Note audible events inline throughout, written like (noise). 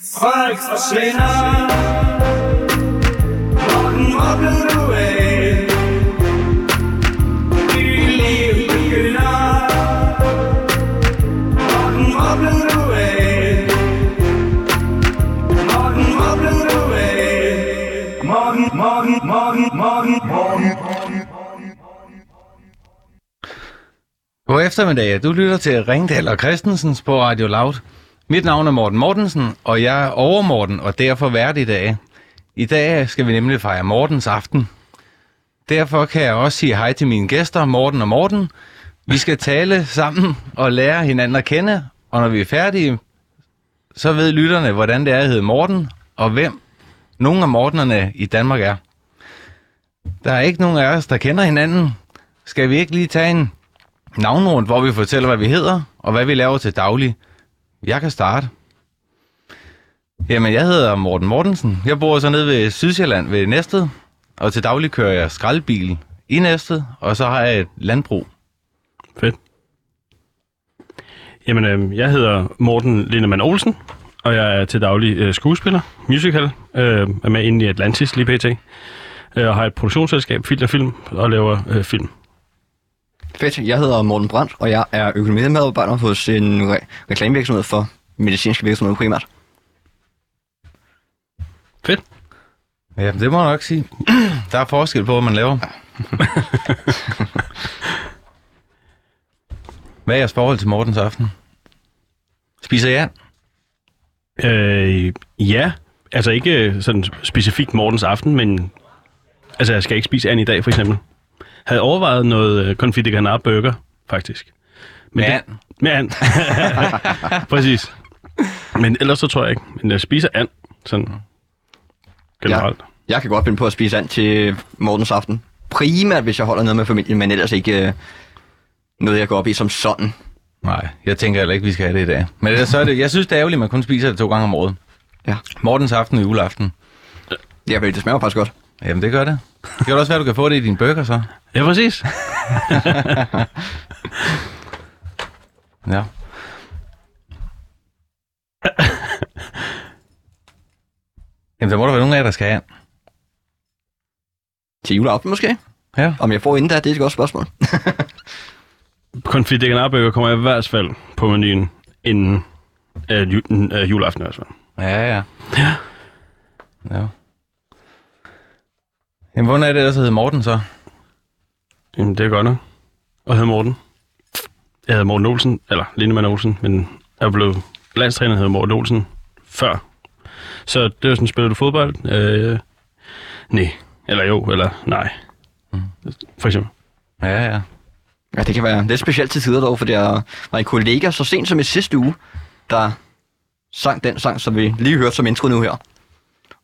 Folk forsvinder Morten, hvor blev du af? Nye liv begynder Morten, hvor blev du af? Morten, hvor blev du af? Morten, Morten, Morten, Morten, Morten God eftermiddag. Du lytter til Ringdal og Christensens på Radio Loud. Mit navn er Morten Mortensen, og jeg er over Morten, og derfor vært i dag. I dag skal vi nemlig fejre Mortens aften. Derfor kan jeg også sige hej til mine gæster, Morten og Morten. Vi skal tale sammen og lære hinanden at kende, og når vi er færdige, så ved lytterne, hvordan det er at hedde Morten, og hvem nogle af Mortenerne i Danmark er. Der er ikke nogen af os, der kender hinanden. Skal vi ikke lige tage en navnrund, hvor vi fortæller, hvad vi hedder, og hvad vi laver til daglig. Jeg kan starte. Jamen, jeg hedder Morten Mortensen. Jeg bor så nede ved Sydsjælland ved Næstved, og til daglig kører jeg skraldbil i Næstved, og så har jeg et landbrug. Fedt. Jamen, øh, jeg hedder Morten Lindemann Olsen, og jeg er til daglig øh, skuespiller, musical, øh, er med inde i Atlantis lige pt. Øh, og har et produktionsselskab, Filter Film, og laver øh, film. Fedt. Jeg hedder Morten Brandt, og jeg er økonomimedarbejder hos en re- reklamevirksomhed for medicinske virksomheder primært. Fedt. Ja, det må jeg nok sige. (clears throat) Der er forskel på, hvad man laver. (laughs) Hvad er jeres forhold til Mortens aften? Spiser jeg? Øh, ja, altså ikke sådan specifikt Mortens aften, men altså jeg skal ikke spise an i dag for eksempel. Havde overvejet noget øh, confit de burger, faktisk. Med det- and? Med and. (laughs) Præcis. Men ellers så tror jeg ikke. Men jeg spiser and, sådan generelt. Jeg kan godt finde på at spise and til Mortens aften. Primært, hvis jeg holder noget med familien, men ellers ikke øh, noget, jeg går op i som sådan. Nej, jeg tænker heller ikke, vi skal have det i dag. Men ellers så er det, jeg synes, det er ærgerligt, at man kun spiser det to gange om året. Ja. Mortens aften og juleaften. Ja, vel, det smager faktisk godt. Jamen, det gør det. Det kan også være, du kan få det i din burger, så. Ja, præcis. (laughs) Ja. Jamen, der må der være nogen af jer, der skal have. Til juleaften måske? Ja. Om jeg får inden da, det er et godt spørgsmål. (laughs) Canard burger kommer i hvert fald på menuen inden øh, ju, øh, juleaften i hvert fald. Ja, ja. Ja. ja. Jamen, hvordan er det ellers at hedde Morten så? Jamen, det er godt nok. Og hedder Morten. Jeg hedder Morten Olsen, eller Lindemann Olsen, men jeg blevet landstræner, hedder Morten Olsen før. Så det er sådan, spiller du fodbold? Øh, nej. Eller jo, eller nej. For eksempel. Ja, ja. Ja, det kan være lidt specielt til tider dog, for der var en kollega så sent som i sidste uge, der sang den sang, som vi lige hørte som intro nu her.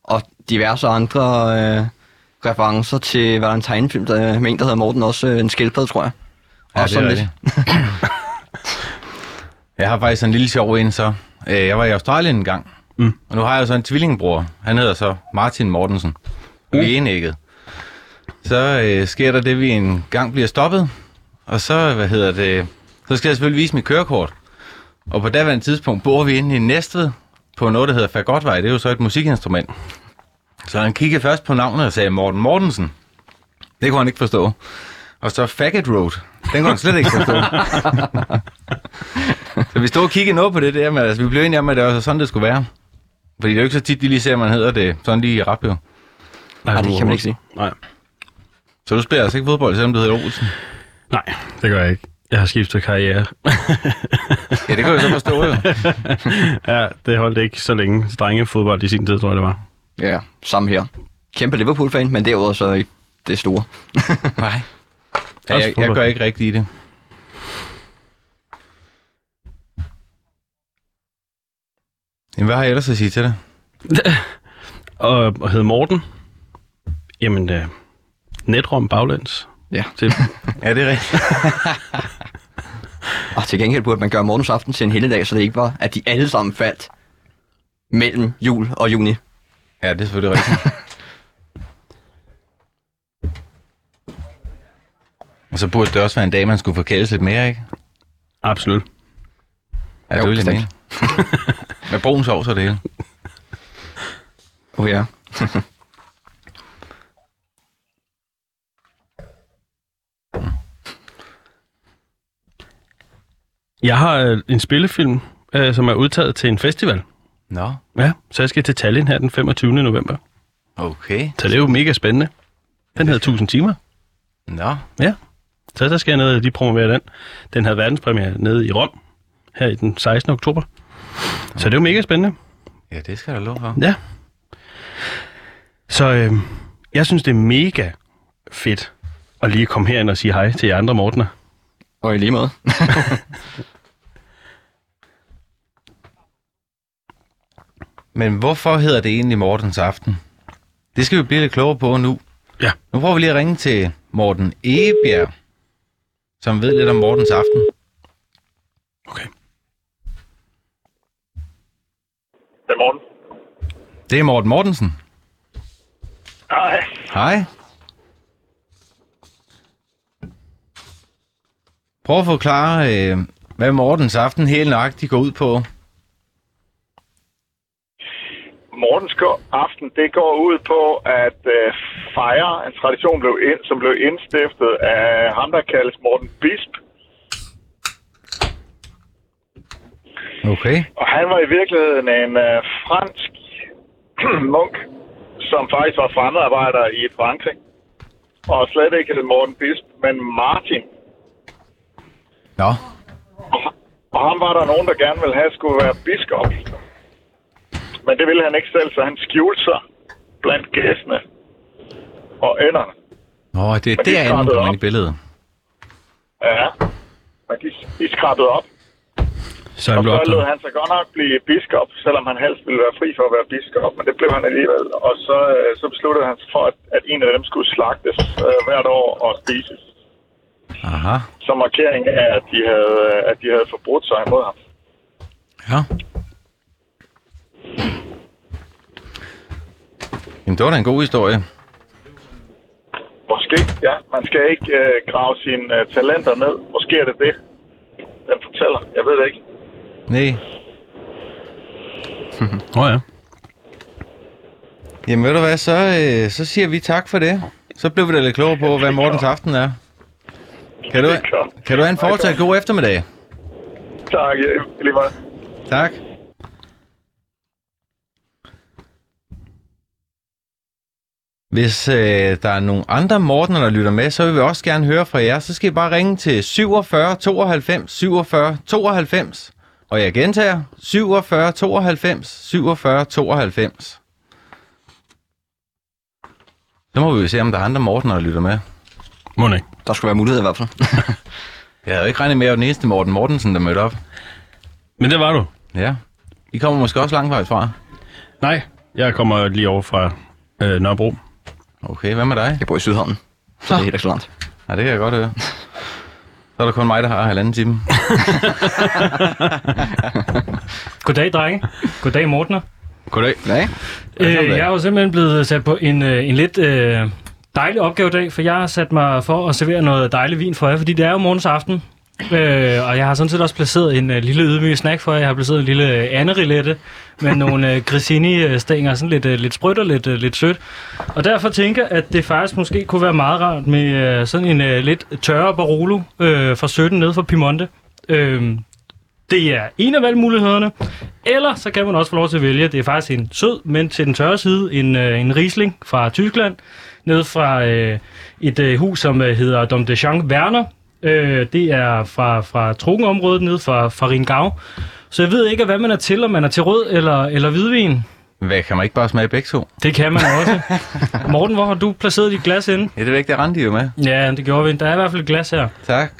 Og diverse andre øh, referencer til, hvad der er en tegnefilm, der med en, der hedder Morten, også øh, en skildpadde, tror jeg. Ja, Og det er sådan lidt. rigtigt. (laughs) jeg har faktisk en lille sjov en så. Øh, Jeg var i Australien en gang, Mm. og nu har jeg så en tvillingbror. Han hedder så Martin Mortensen. Vi er enægget. Så øh, sker der det, at vi en gang bliver stoppet, og så, hvad hedder det, så skal jeg selvfølgelig vise mit kørekort. Og på daværende tidspunkt bor vi inde i Næstved på noget, der hedder Fagotvej. Det er jo så et musikinstrument. Så han kiggede først på navnet og sagde Morten Mortensen. Det kunne han ikke forstå. Og så Faggot Road. Den kunne han slet ikke forstå. (laughs) så vi stod og kiggede noget på det der, men altså, vi blev enige om, at det var sådan, det skulle være. Fordi det er jo ikke så tit, de lige ser, at man hedder det sådan lige i rap, jo. Nej, det kan man ikke sige. Nej. Så du spiller altså ikke fodbold, selvom du hedder Olsen? Nej, det gør jeg ikke. Jeg har skiftet karriere. Ja, det kan jeg så forstå, jo. (laughs) ja, det holdt ikke så længe. Drenge fodbold i sin tid, tror jeg, det var. Ja, samme her. Kæmpe Liverpool-fan, men derudover så ikke det store. (laughs) Nej. Ja, jeg, jeg gør ikke rigtigt i det. Jamen, hvad har jeg ellers at sige til det? (laughs) Og, og hed Morten. Jamen, øh, netrom baglæns. Ja. Til, (laughs) Ja, det er rigtigt. Og til gengæld burde man gøre morgens aften til en helligdag, så det ikke var, at de alle sammen faldt mellem jul og juni. Ja, det er selvfølgelig rigtigt. Og så burde det også være en dag, man skulle forkæles lidt mere, ikke? absolut. Ja, Jo, det vil jeg mene. (laughs) Med brun sovs og det hele. Oh ja. (laughs) Jeg har øh, en spillefilm, øh, som er udtaget til en festival. Nå, Ja, så jeg skal til Tallinn her den 25. november. okay. Så det er jo mega spændende. Den hedder 1000 timer. Nå, Ja. Så der skal jeg ned og lige promovere den. Den havde verdenspremiere nede i Rom her i den 16. oktober. Så det er jo mega spændende. ja, det skal der lov for. Ja. Så øh, jeg synes, det er mega fedt at lige komme herind og sige hej til jer andre Mortener. Og i lige måde. (laughs) Men hvorfor hedder det egentlig Mortens Aften? Det skal vi blive lidt klogere på nu. Ja. Nu prøver vi lige at ringe til Morten Egebjerg, som ved lidt om Mortens Aften. Okay. Godmorgen. Det er Morten Mortensen. Hej. Hej. Prøv at forklare, øh, hvad Mortens Aften helt nøjagtigt går ud på. Mortens aften, det går ud på at øh, fejre en tradition, blev ind, som blev indstiftet af ham, der kaldes Morten Bisp. Okay. Og han var i virkeligheden en øh, fransk (clears throat) munk, som faktisk var fremmedarbejder i Frankrig. Og slet ikke Morten Bisp, men Martin. Nå, Og ham var der nogen, der gerne ville have skulle være biskop. Men det ville han ikke selv, så han skjulte sig blandt gæstene og enderne. Nå det er Men de derinde skrabede kommer ind i billedet. Ja, men de, de skrabede op. Så han Og så lod han sig godt nok blive biskop, selvom han helst ville være fri for at være biskop. Men det blev han alligevel. Og så, øh, så besluttede han sig for, at, at en af dem skulle slagtes øh, hvert år og spises. Aha. Som markering af, at de havde, øh, at de havde forbrudt sig imod ham. Ja. Jamen, det var da en god historie. Måske, ja. Man skal ikke øh, grave sine øh, talenter ned. Måske er det det, den fortæller. Jeg ved det ikke. Nej. Åh oh, ja. Jamen, ved du hvad, så, øh, så siger vi tak for det. Så blev vi da lidt klogere på, hvad Mortens Aften er. Kan du, kan du have en fortsat god eftermiddag? Tak, lige meget. Tak. Hvis øh, der er nogle andre Mortener, der lytter med, så vil vi også gerne høre fra jer. Så skal I bare ringe til 47 92 47 92. Og jeg gentager 47 92 47 92. Så må vi jo se, om der er andre Mortener, der lytter med. Må ikke. Der skulle være mulighed i hvert fald. (laughs) Jeg havde jo ikke regnet med, at jeg var den eneste Morten Mortensen, der mødte op. Men det var du. Ja. I kommer måske også langt vejs fra. Nej, jeg kommer lige over fra øh, Nørrebro. Okay, hvad med dig? Jeg bor i Sydhavnen, så det er helt langt. Ja, det kan jeg godt høre. Så er der kun mig, der har halvanden time. (laughs) Goddag, drenge. Goddag, Mortner. Goddag. Ja, ikke? Øh, jeg er jo simpelthen blevet sat på en, øh, en lidt øh, dejlig opgave i dag, for jeg har sat mig for at servere noget dejlig vin for jer, fordi det er jo morgens aften. Øh, og jeg har sådan set også placeret en øh, lille ydmyg snack for jer. Jeg har placeret en lille øh, anderilette med nogle øh, grissini-stænger, sådan lidt, øh, lidt sprødt og lidt, øh, lidt sødt. Og derfor tænker jeg, at det faktisk måske kunne være meget rart med øh, sådan en øh, lidt tørre Barolo øh, fra 17 ned fra Piemonte. Øh, det er en af valgmulighederne. Eller så kan man også få lov til at vælge. Det er faktisk en sød, men til den tørre side, en, øh, en Riesling fra Tyskland. Ned fra øh, et øh, hus, som øh, hedder Dom de Jean Werner. Øh, det er fra, fra Trogenområdet, ned fra, fra Ringau. Så jeg ved ikke, hvad man er til, om man er til rød eller, eller hvidvin. Hvad, kan man ikke bare smage begge to? Det kan man (laughs) også. Morten, hvor har du placeret dit glas inde? Ja, det er ikke, det rendte jo med. Ja, det gjorde vi. Der er i hvert fald et glas her. Tak.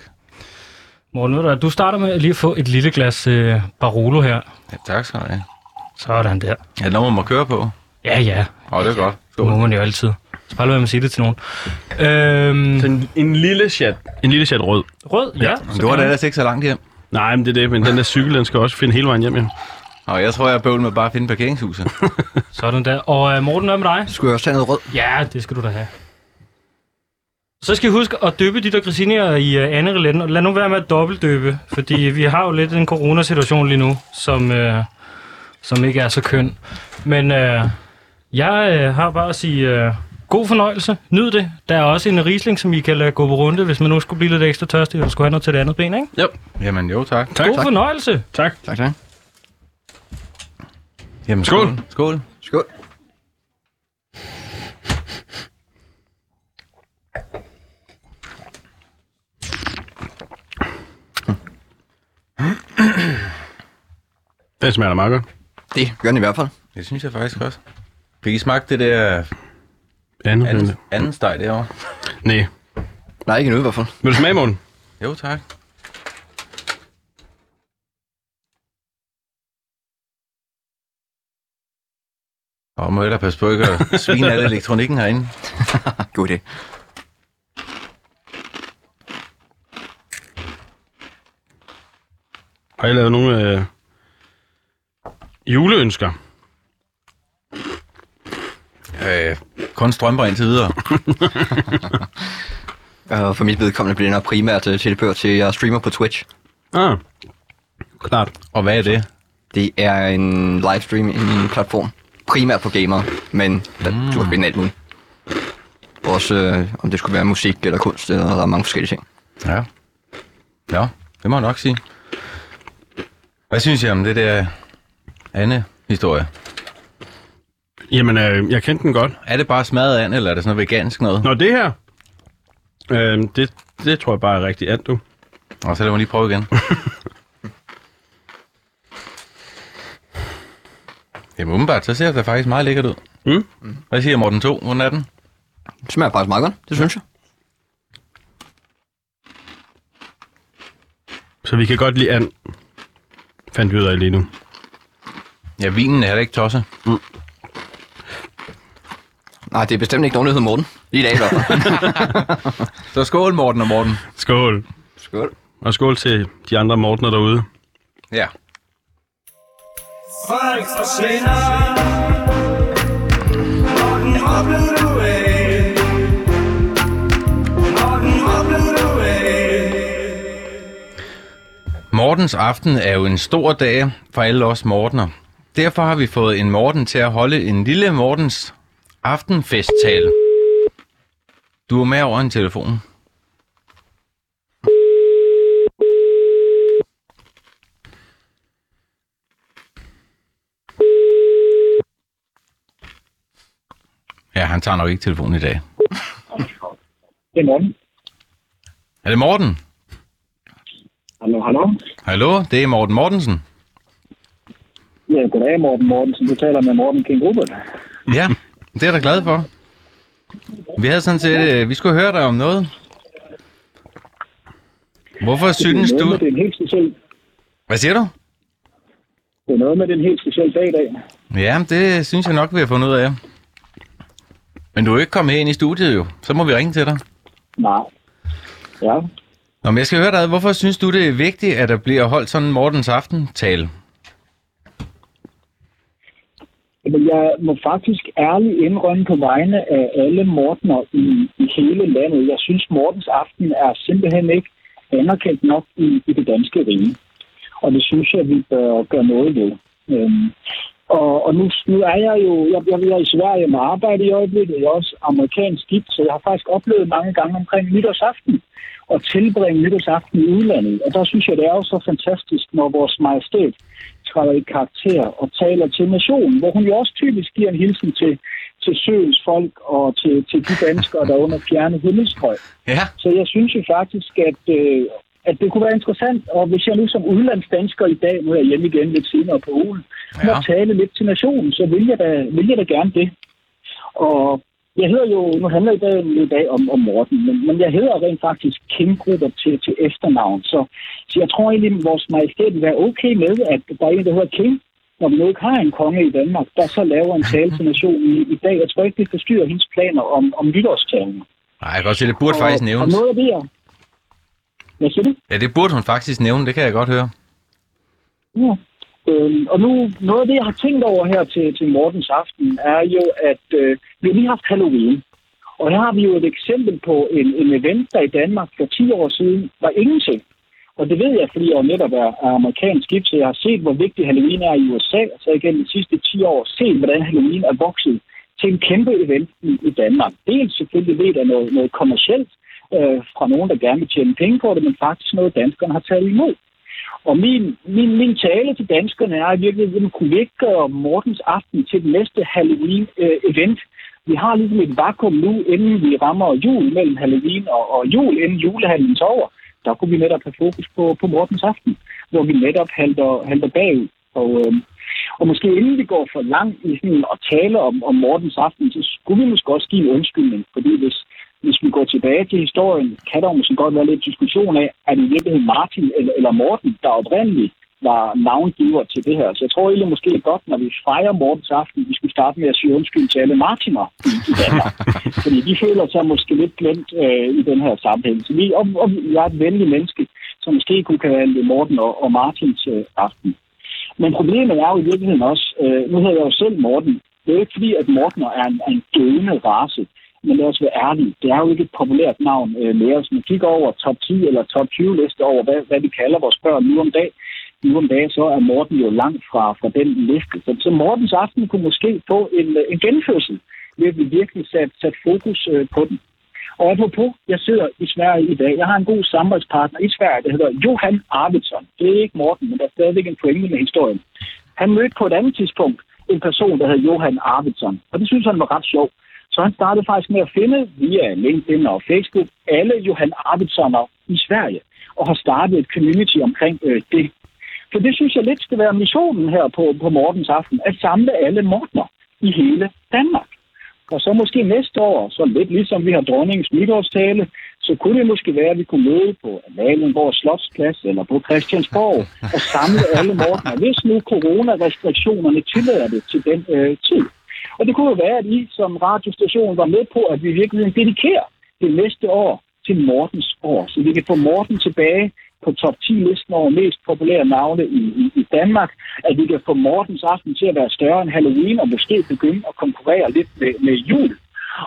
Morten, du, du starter med at lige få et lille glas øh, Barolo her. Ja, tak skal du have. Sådan der. Ja, når man må køre på. Ja, ja. Åh, oh, det er godt. Det må Skål. man jo altid. Så bare med at sige det til nogen. Øhm, Så en, en lille chat. En lille chat rød. rød, ja. Men du var da ellers ikke så langt hjem. Nej, men det er det. Men den der cykel, den skal også finde hele vejen hjem, ja. Og jeg tror, jeg er bøvl med bare at finde parkeringshuset. (laughs) Sådan der. Og uh, Morten, hvad med dig? Skulle jeg også tage noget rød? Ja, det skal du da have. Så skal I huske at døbe de der grisinier i uh, andet og lad nu være med at dobbeltdøbe, fordi vi har jo lidt en coronasituation lige nu, som, uh, som ikke er så køn. Men uh, Jeg øh, har bare at sige øh, god fornøjelse. Nyd det. Der er også en Riesling, som I kan lade gå på runde, hvis man nu skulle blive lidt ekstra tørstig, og skulle have noget til det andet ben, ikke? Jo, Jamen jo, tak. tak. God fornøjelse. Tak. Tak, tak. Jamen, Skål. skål. Skål. Skål. Den smager meget godt. Det gør den i hvert fald. Det synes jeg faktisk også. Fik I smagt det der Andet. anden, Andet. anden steg derovre? Nej. Nej, ikke endnu i hvert fald. Vil du smage, Morten? Jo, tak. Og må jeg passe på ikke at (laughs) svine al elektronikken herinde. (laughs) God idé. Har I lavet nogle øh, juleønsker? Øh, kun strømper indtil videre. (laughs) Og for mit vedkommende bliver det nok primært øh, tilbehør til, at jeg streamer på Twitch. Ah, klart. Og hvad er det? Det er en livestream en platform. Primært for gamere, men der, Mm. du kan finde alt muligt. Også øh, om det skulle være musik eller kunst, eller der er mange forskellige ting. Ja. Ja, det må jeg nok sige. Hvad synes I om det der Anne-historie? Jamen, øh, jeg kendte den godt. Er det bare smadret and, eller er det sådan noget vegansk noget? Nå, det her, øh, det, det tror jeg bare er rigtig and, du. Og så lad mig lige prøve igen. (laughs) Jamen umiddelbart, så ser det faktisk meget lækkert ud. Mm. Hvad siger Morten 2? Hvordan er den? Det smager faktisk meget godt, det synes jeg. Så vi kan godt lide and. Fandt vi ud af lige nu. Ja, vinen er heller ikke tosset. Nej, det er bestemt ikke nogen, der hedder Morten. I dag i hvert fald. (laughs) Så skål, Morten og Morten. Skål. Skål. Og skål til de andre Mortener derude. Ja. Folk forsvinder Morten, hvor blev du af? Morten, hvor blev du af? Mortens aften er jo en stor dag for alle os Mortener. Derfor har vi fået en Morten til at holde en lille Mortens aftenfesttale. Du er med over en telefon. Ja, han tager nok ikke telefonen i dag. Det er Morten. Er det Morten? Hallo, hallo. Hallo, det er Morten Mortensen. Ja, goddag Morten Mortensen. Du taler med Morten King Rupert. Ja, det er jeg da glad for. Vi havde sådan set, øh, vi skulle høre dig om noget. Hvorfor synes det du... noget med, det er en helt speciel, Hvad siger du? det er noget med, det er en helt speciel dag i dag. Ja, det synes jeg nok, vi har fundet ud af. Men du er ikke kommet ind i studiet jo. Så må vi ringe til dig. Nej. Ja. Nå, men jeg skal høre dig, hvorfor synes du, det er vigtigt, at der bliver holdt sådan en Mortens aften-tale? Men jeg må faktisk ærligt indrømme på vegne af alle Mortener i, i hele landet. Jeg synes, Mortens aften er simpelthen ikke anerkendt nok i, i det danske rige. Og det synes jeg, vi bør gøre noget ved. Øhm, og, og nu, nu er jeg jo, jeg, jeg er i Sverige med arbejde i øjeblikket, jeg er også amerikansk gift, så jeg har faktisk oplevet mange gange omkring nytårsaften og tilbringe nytårsaften i udlandet. Og der synes jeg, det er jo så fantastisk, når vores majestæt træder i karakter og taler til nationen, hvor hun jo også typisk giver en hilsen til, til søens folk og til, til de danskere, der er under fjerne himmelstrøg. Ja. Så jeg synes jo faktisk, at, øh, at det kunne være interessant, og hvis jeg nu som udlandsdansker i dag, nu er jeg hjemme igen lidt senere på ugen, Ja. må tale lidt til nationen, så vil jeg da, vil jeg da gerne det. Og jeg hedder jo, nu handler i dag i dag om, om Morten, men, men jeg hedder rent faktisk Kim Gruber til, til efternavn. Så, så jeg tror egentlig, at vores majestæt vil være okay med, at der er en, der hedder Kim, når vi nu ikke har en konge i Danmark, der så laver en tale til nationen i, i dag. Jeg tror ikke, det forstyrrer hendes planer om, om nytårstalen. Nej, jeg kan godt se, det burde faktisk og, og nævnes. noget af det, jeg... Hvad siger du? Ja, det burde hun faktisk nævne, det kan jeg godt høre. Ja. Øhm, og nu, noget af det, jeg har tænkt over her til, til Mortens aften, er jo, at øh, vi har lige haft Halloween. Og her har vi jo et eksempel på en, en event, der i Danmark for 10 år siden var ingenting. Og det ved jeg, fordi jeg jo netop er, er amerikansk gift, så jeg har set, hvor vigtig Halloween er i USA, og så igen de sidste 10 år set, hvordan Halloween er vokset til en kæmpe event i, i Danmark. Dels selvfølgelig ved der noget, noget kommercielt øh, fra nogen, der gerne vil tjene penge på det, men faktisk noget, danskerne har taget imod. Og min, min, min tale til danskerne er virkelig, virkeligheden, kunne ikke gøre øh, Mortens aften til den næste Halloween-event? Vi har ligesom et vakuum nu, inden vi rammer jul mellem Halloween og, og jul, inden julehandlen over. Der kunne vi netop have fokus på, på Mortens aften, hvor vi netop halter, halter bagud. Og, øh, og måske inden vi går for langt i sådan at tale om, om Mortens aften, så skulle vi måske også give en undskyldning. Fordi hvis, hvis vi går tilbage til historien, kan der måske godt være lidt diskussion af, er det i virkeligheden Martin eller, Morten, der oprindeligt var navngiver til det her. Så jeg tror egentlig måske godt, når vi fejrer Mortens aften, vi skulle starte med at sige undskyld til alle Martiner i, i Danmark. (laughs) Fordi de føler sig måske lidt glemt øh, i den her sammenhæng. Så vi, og, og jeg er et venligt menneske, som måske kunne kalde det Morten og, og Martins øh, aften. Men problemet er jo i virkeligheden også, øh, nu hedder jeg jo selv Morten, det er jo ikke fordi, at Mortener er en, er en døende race, men lad os være ærlige, det er jo ikke et populært navn øh, mere. Hvis man kigger over top 10 eller top 20 liste over, hvad, hvad vi kalder vores børn nu om dag, nu om dagen, så er Morten jo langt fra, fra den liste. Så, så Mortens aften kunne måske få en, øh, en genfødsel, ved at vi virkelig sat, sat fokus øh, på den. Og apropos, jeg sidder i Sverige i dag. Jeg har en god samarbejdspartner i Sverige, der hedder Johan Arvidsson. Det er ikke Morten, men der er stadigvæk en pointe med historien. Han mødte på et andet tidspunkt en person, der hedder Johan Arvidsson. Og det synes han var ret sjovt. Så han startede faktisk med at finde via LinkedIn og Facebook alle Johan Arvidssoner i Sverige. Og har startet et community omkring øh, det. Så det synes jeg lidt skal være missionen her på, på Mortens aften. At samle alle Mortner i hele Danmark. Og så måske næste år, så lidt ligesom vi har dronningens nytårstale, så kunne det måske være, at vi kunne møde på Amalienborg Slotsplads eller på Christiansborg og samle alle morgener, hvis nu coronarestriktionerne tillader det til den øh, tid. Og det kunne jo være, at I som radiostation var med på, at vi virkelig dedikerer det næste år til Mortens år, så vi kan få Morten tilbage på top 10-listen over mest populære navne i, i, i Danmark, at vi kan få Mortens aften til at være større end Halloween, og måske begynde at konkurrere lidt med, med jul.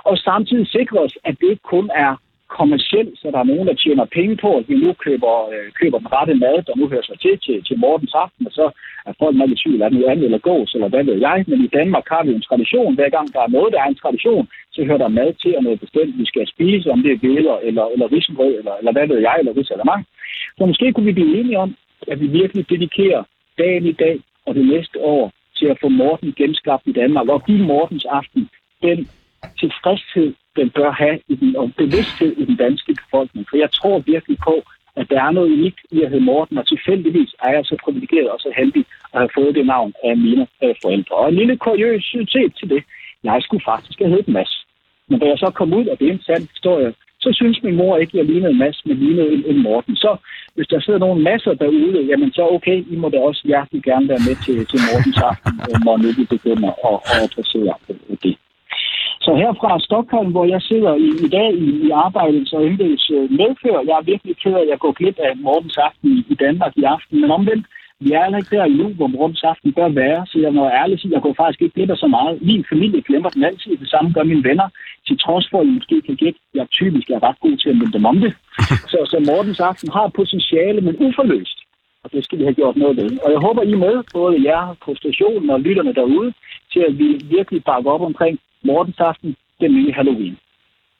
Og samtidig sikre os, at det ikke kun er kommercielt, så der er nogen, der tjener penge på, at vi nu køber, øh, køber den rette mad, der nu hører sig til, til til Mortens aften, og så er folk nok i tvivl, er det er andet eller gås, eller hvad ved jeg. Men i Danmark har vi en tradition. Hver gang der er noget, der er en tradition, så hører der mad til og noget bestemt, vi skal spise, om det er billeder, eller, eller risenbrød, eller, eller hvad ved jeg, eller risalemang. Så måske kunne vi blive enige om, at vi virkelig dedikerer dagen i dag og det næste år til at få Morten genskabt i Danmark, og give Mortens aften den tilfredshed, den bør have i den, og bevidsthed i den danske befolkning. For jeg tror virkelig på, at der er noget unikt i at hedde Morten, og tilfældigvis er jeg så privilegeret og så heldig at have fået det navn af mine øh, forældre. Og en lille kuriositet til det. Jeg skulle faktisk have heddet Mads. Men da jeg så kom ud, og det er en sand historie, så synes min mor ikke, at jeg lignede en masse, men lignede en, en Morten. Så hvis der sidder nogle masser derude, jamen så okay, I må da også hjertelig gerne være med til, til Mortens aften, øh, når nu vi begynder at, at adressere det. Så her fra Stockholm, hvor jeg sidder i, i dag i, i arbejdets og embeds øh, medfør, jeg er virkelig ked af, at jeg går glip af Mortens aften i, i Danmark i aften. Men omvendt, vi er heller ikke der nu, hvor Mortens aften bør være, så jeg må ærligt sige, at jeg går faktisk ikke glip af så meget. Min familie glemmer den altid, det samme gør mine venner, til trods for, at I måske kan gætte, jeg er typisk er ret god til at minde dem om det. (laughs) Så, så Mortens aften har potentiale, men uforløst. Og det skal vi have gjort noget ved. Og jeg håber, I er med, både jer på stationen og lytterne derude, til at vi virkelig bakker op omkring Mortens aften, den nye Halloween.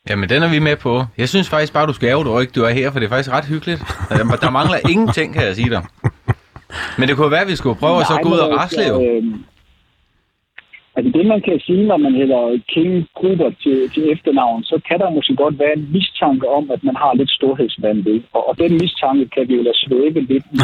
Jamen, den er vi med på. Jeg synes faktisk bare, du skal ærge, du ikke du er her, for det er faktisk ret hyggeligt. Der, der mangler ingenting, kan jeg sige dig. Men det kunne være, at vi skulle prøve at så gå ud og rasle jo. Øh, altså det, man kan sige, når man hedder King Gruber til, til efternavn, så kan der måske godt være en mistanke om, at man har lidt storhedsvandvid. Og, og den mistanke kan vi jo lade svæve lidt i.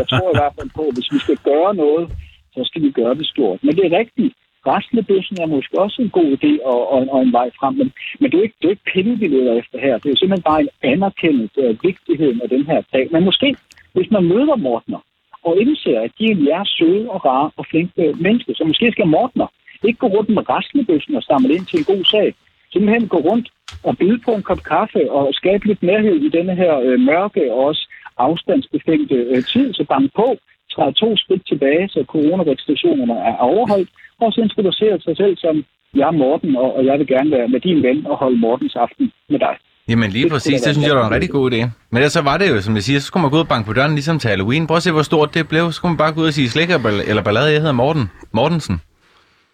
Jeg tror i hvert fald på, at hvis vi skal gøre noget, så skal vi gøre det stort. Men det er rigtigt. Rastlebøssen er måske også en god idé og, og, og en vej frem, men, men det er jo ikke, det er ikke penge, vi leder efter her. Det er jo simpelthen bare en anerkendelse af øh, vigtigheden af den her dag. Men måske, hvis man møder Mortner, og indser, at de er søde og rare og flinke mennesker, så måske skal Mortner ikke gå rundt med rastlebøssen og samle ind til en god sag. Simpelthen gå rundt og byde på en kop kaffe og skabe lidt nærhed i denne her øh, mørke og også afstandsbestemte øh, tid, så bange på, træde to skridt tilbage, så coronarestriktionerne er overholdt, og så introducere sig selv som, jeg er Morten, og, jeg vil gerne være med din ven og holde Mortens aften med dig. Jamen lige Det præcis, det synes jeg var en rigtig god idé. Men ellers så var det jo, som jeg siger, så skulle man gå ud og banke på døren ligesom til Halloween. Prøv at se, hvor stort det blev. Så skulle man bare gå ud og sige slik eller ballade, jeg hedder Morten. Mortensen.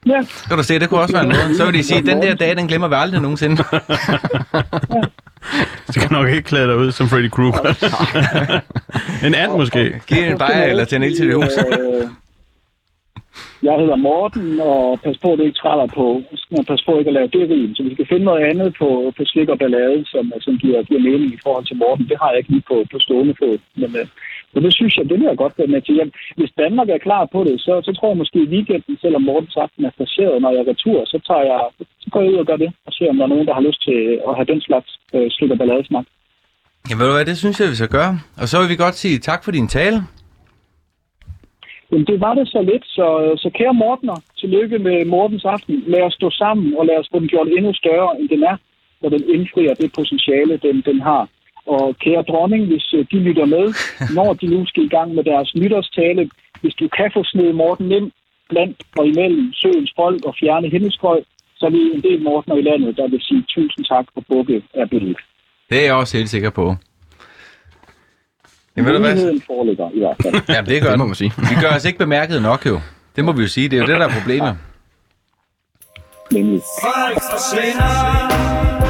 Ja, Kan du se, det kunne også være en måde. Så vil de sige, den der dag, den glemmer vi aldrig nogensinde. (laughs) Det kan nok ikke klæde dig ud som Freddy Krueger. (laughs) en and måske. Giv en bajer eller en el til det hus. Øh, jeg hedder Morten, og pas på, at det ikke træder på. Pas på ikke at lave det rim. Så vi skal finde noget andet på, på slik og ballade, som, som giver, giver mening i forhold til Morten. Det har jeg ikke lige på, på stående fod. Men, men det synes jeg, det vil jeg godt være med til. Jamen, hvis Danmark er klar på det, så, så tror jeg måske i weekenden, selvom Mortens aften er placeret, når jeg er retur, så, tager jeg, så går jeg ud og gør det, og ser, om der er nogen, der har lyst til at have den slags øh, og balladesnak. Jamen ved du hvad, det synes jeg, vi skal gøre. Og så vil vi godt sige tak for din tale. Jamen, det var det så lidt, så, så kære Mortener, tillykke med Mortens aften. Lad os stå sammen, og lad os få den gjort endnu større, end den er, så den indfrier det potentiale, den, den har. Og kære dronning, hvis øh, de lytter med, (laughs) når de nu skal i gang med deres nytårstale, hvis du kan få snedet Morten ind blandt og imellem søens folk og fjerne himmelskøj, så er vi en del Mortener i landet, der vil sige tusind tak for bukke er billedet. Det er jeg også helt sikker på. Jamen ved du hvad? Muligheden foreligger i hvert fald. (laughs) (laughs) Ja, det gør Det må man sige. Vi gør os ikke bemærket nok jo. Det må vi jo sige. Det er jo det, der er problemet. Nemlig. Frederiksberg svinder.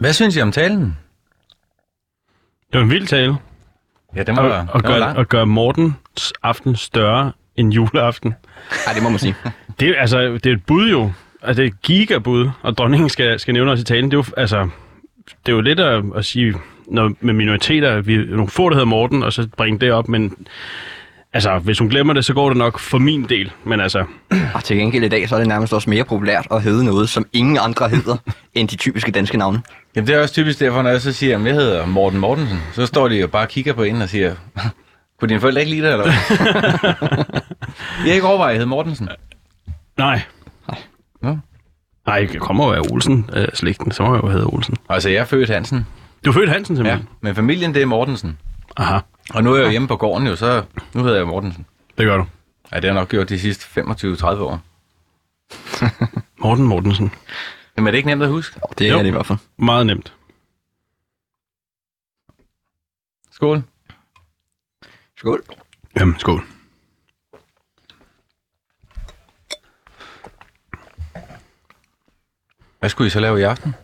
Hvad synes I om talen? Det var en vild tale. Ja, den var, Og, og, den gør, og gør Mortens aften større end juleaften. Nej, det må man sige. (laughs) Det er, altså, det er et bud jo. Altså, det er et gigabud, og dronningen skal, skal nævne os i talen. Det er jo, altså, det er jo lidt at, at sige, når, med minoriteter, vi er nogle få, der hedder Morten, og så bringe det op, men altså, hvis hun glemmer det, så går det nok for min del. Men altså, Og til gengæld i dag, så er det nærmest også mere populært at hedde noget, som ingen andre hedder, (laughs) end de typiske danske navne. Jamen, det er også typisk derfor, når jeg så siger, at jeg hedder Morten Mortensen, så står de jo bare og kigger på en og siger, (laughs) kunne dine forældre ikke lide det, eller hvad? (laughs) jeg har ikke overvejet, at jeg hedder Mortensen. nej. Nå. Nej, jeg kommer jo af Olsen, øh, slægten, så må jeg jo hedde Olsen. Altså, jeg er født Hansen. Du er født Hansen Ja, simpelthen? men familien, det er Mortensen. Aha, Og nu er jeg jo hjemme på gården jo, så nu hedder jeg Mortensen. det gør du. Ja, det har jeg nok gjort de sidste 25-30 år. (laughs) Morten Mortensen. Jamen, er det ikke nemt at huske? Det Jo. er det i hvert fald. Meget nemt. Skål. Skål. Jamen, skål. Hvad skulle I så lave i aften?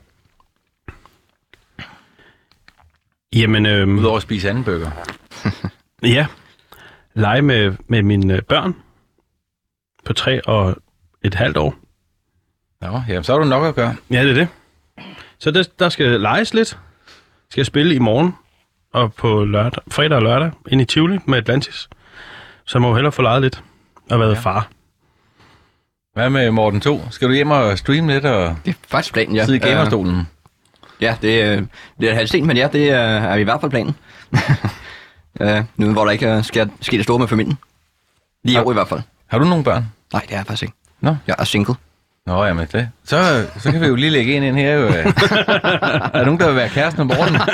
Jamen, øhm, Udover at spise anden burger. (laughs) ja. Lege med, med mine øh, børn på tre og et halvt år. Nå, jamen, så har du nok at gøre. Ja, det er det. Så der, der skal leges lidt. Skal jeg spille i morgen og på lørdag, fredag og lørdag ind i Tivoli med Atlantis. Så må jeg hellere få leget lidt og været ja. far. Hvad med Morten 2? Skal du hjem og streame lidt og Det er faktisk planen, ja. sidde i Øh, gamerstolen? Ja, det, øh, det er halvt sent, men ja, det er, er i hvert fald planen. (laughs) øh, nu hvor der ikke er sker, sker det store med familien. Lige i år i hvert fald. Har du nogle børn? Nej, det er jeg faktisk ikke. Nå. Jeg er single. Nå, jamen det. Så, så kan vi jo lige lægge en ind her. Jo. (laughs) er der nogen, der vil være kæresten med Morten? (laughs)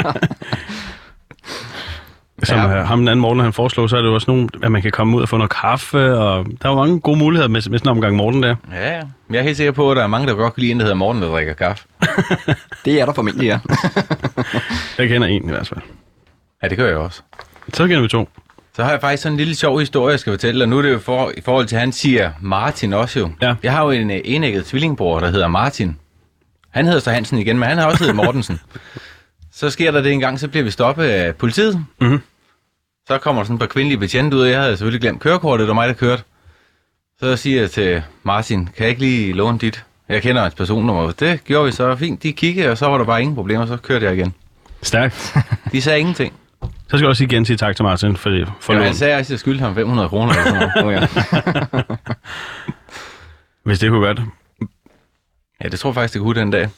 Som Ja. ja. ham den anden morgen, han foreslår, så er det jo også nogen, at man kan komme ud og få noget kaffe, og der er jo mange gode muligheder med, med sådan en omgang morgen der. Ja, ja. Jeg er helt sikker på, at der er mange, der godt kan lide en, der hedder Morten, der drikker kaffe. (laughs) Det er der formentlig, ja. Jeg kender en i hvert fald. Ja, det gør jeg også. Så kender vi to. Så har jeg faktisk sådan en lille sjov historie, jeg skal fortælle, og nu er det jo for, i forhold til, at han siger Martin også jo. Ja. Jeg har jo en øh, enægget tvillingbror, der hedder Martin. Han hedder så Hansen igen, men han har også heddet Mortensen. (laughs) så sker der det en gang, så bliver vi stoppet af politiet. Mhm. Så kommer der sådan et par kvindelige betjente ud, og jeg havde selvfølgelig glemt kørekortet, det var mig, der kørte. Så siger jeg til Martin, kan jeg ikke lige låne dit? Jeg kender hans personnummer. Det gjorde vi så fint. De kiggede, og så var der bare ingen problemer, så kørte jeg igen. Stærkt. De sagde ingenting. Så skal jeg også igen sige tak til Martin for, det- for Ja, lån. han sagde at jeg skyldte ham 500 kroner. Eller sådan noget. (laughs) Hvis det kunne gøre det. Ja, det tror jeg faktisk, det kunne den dag.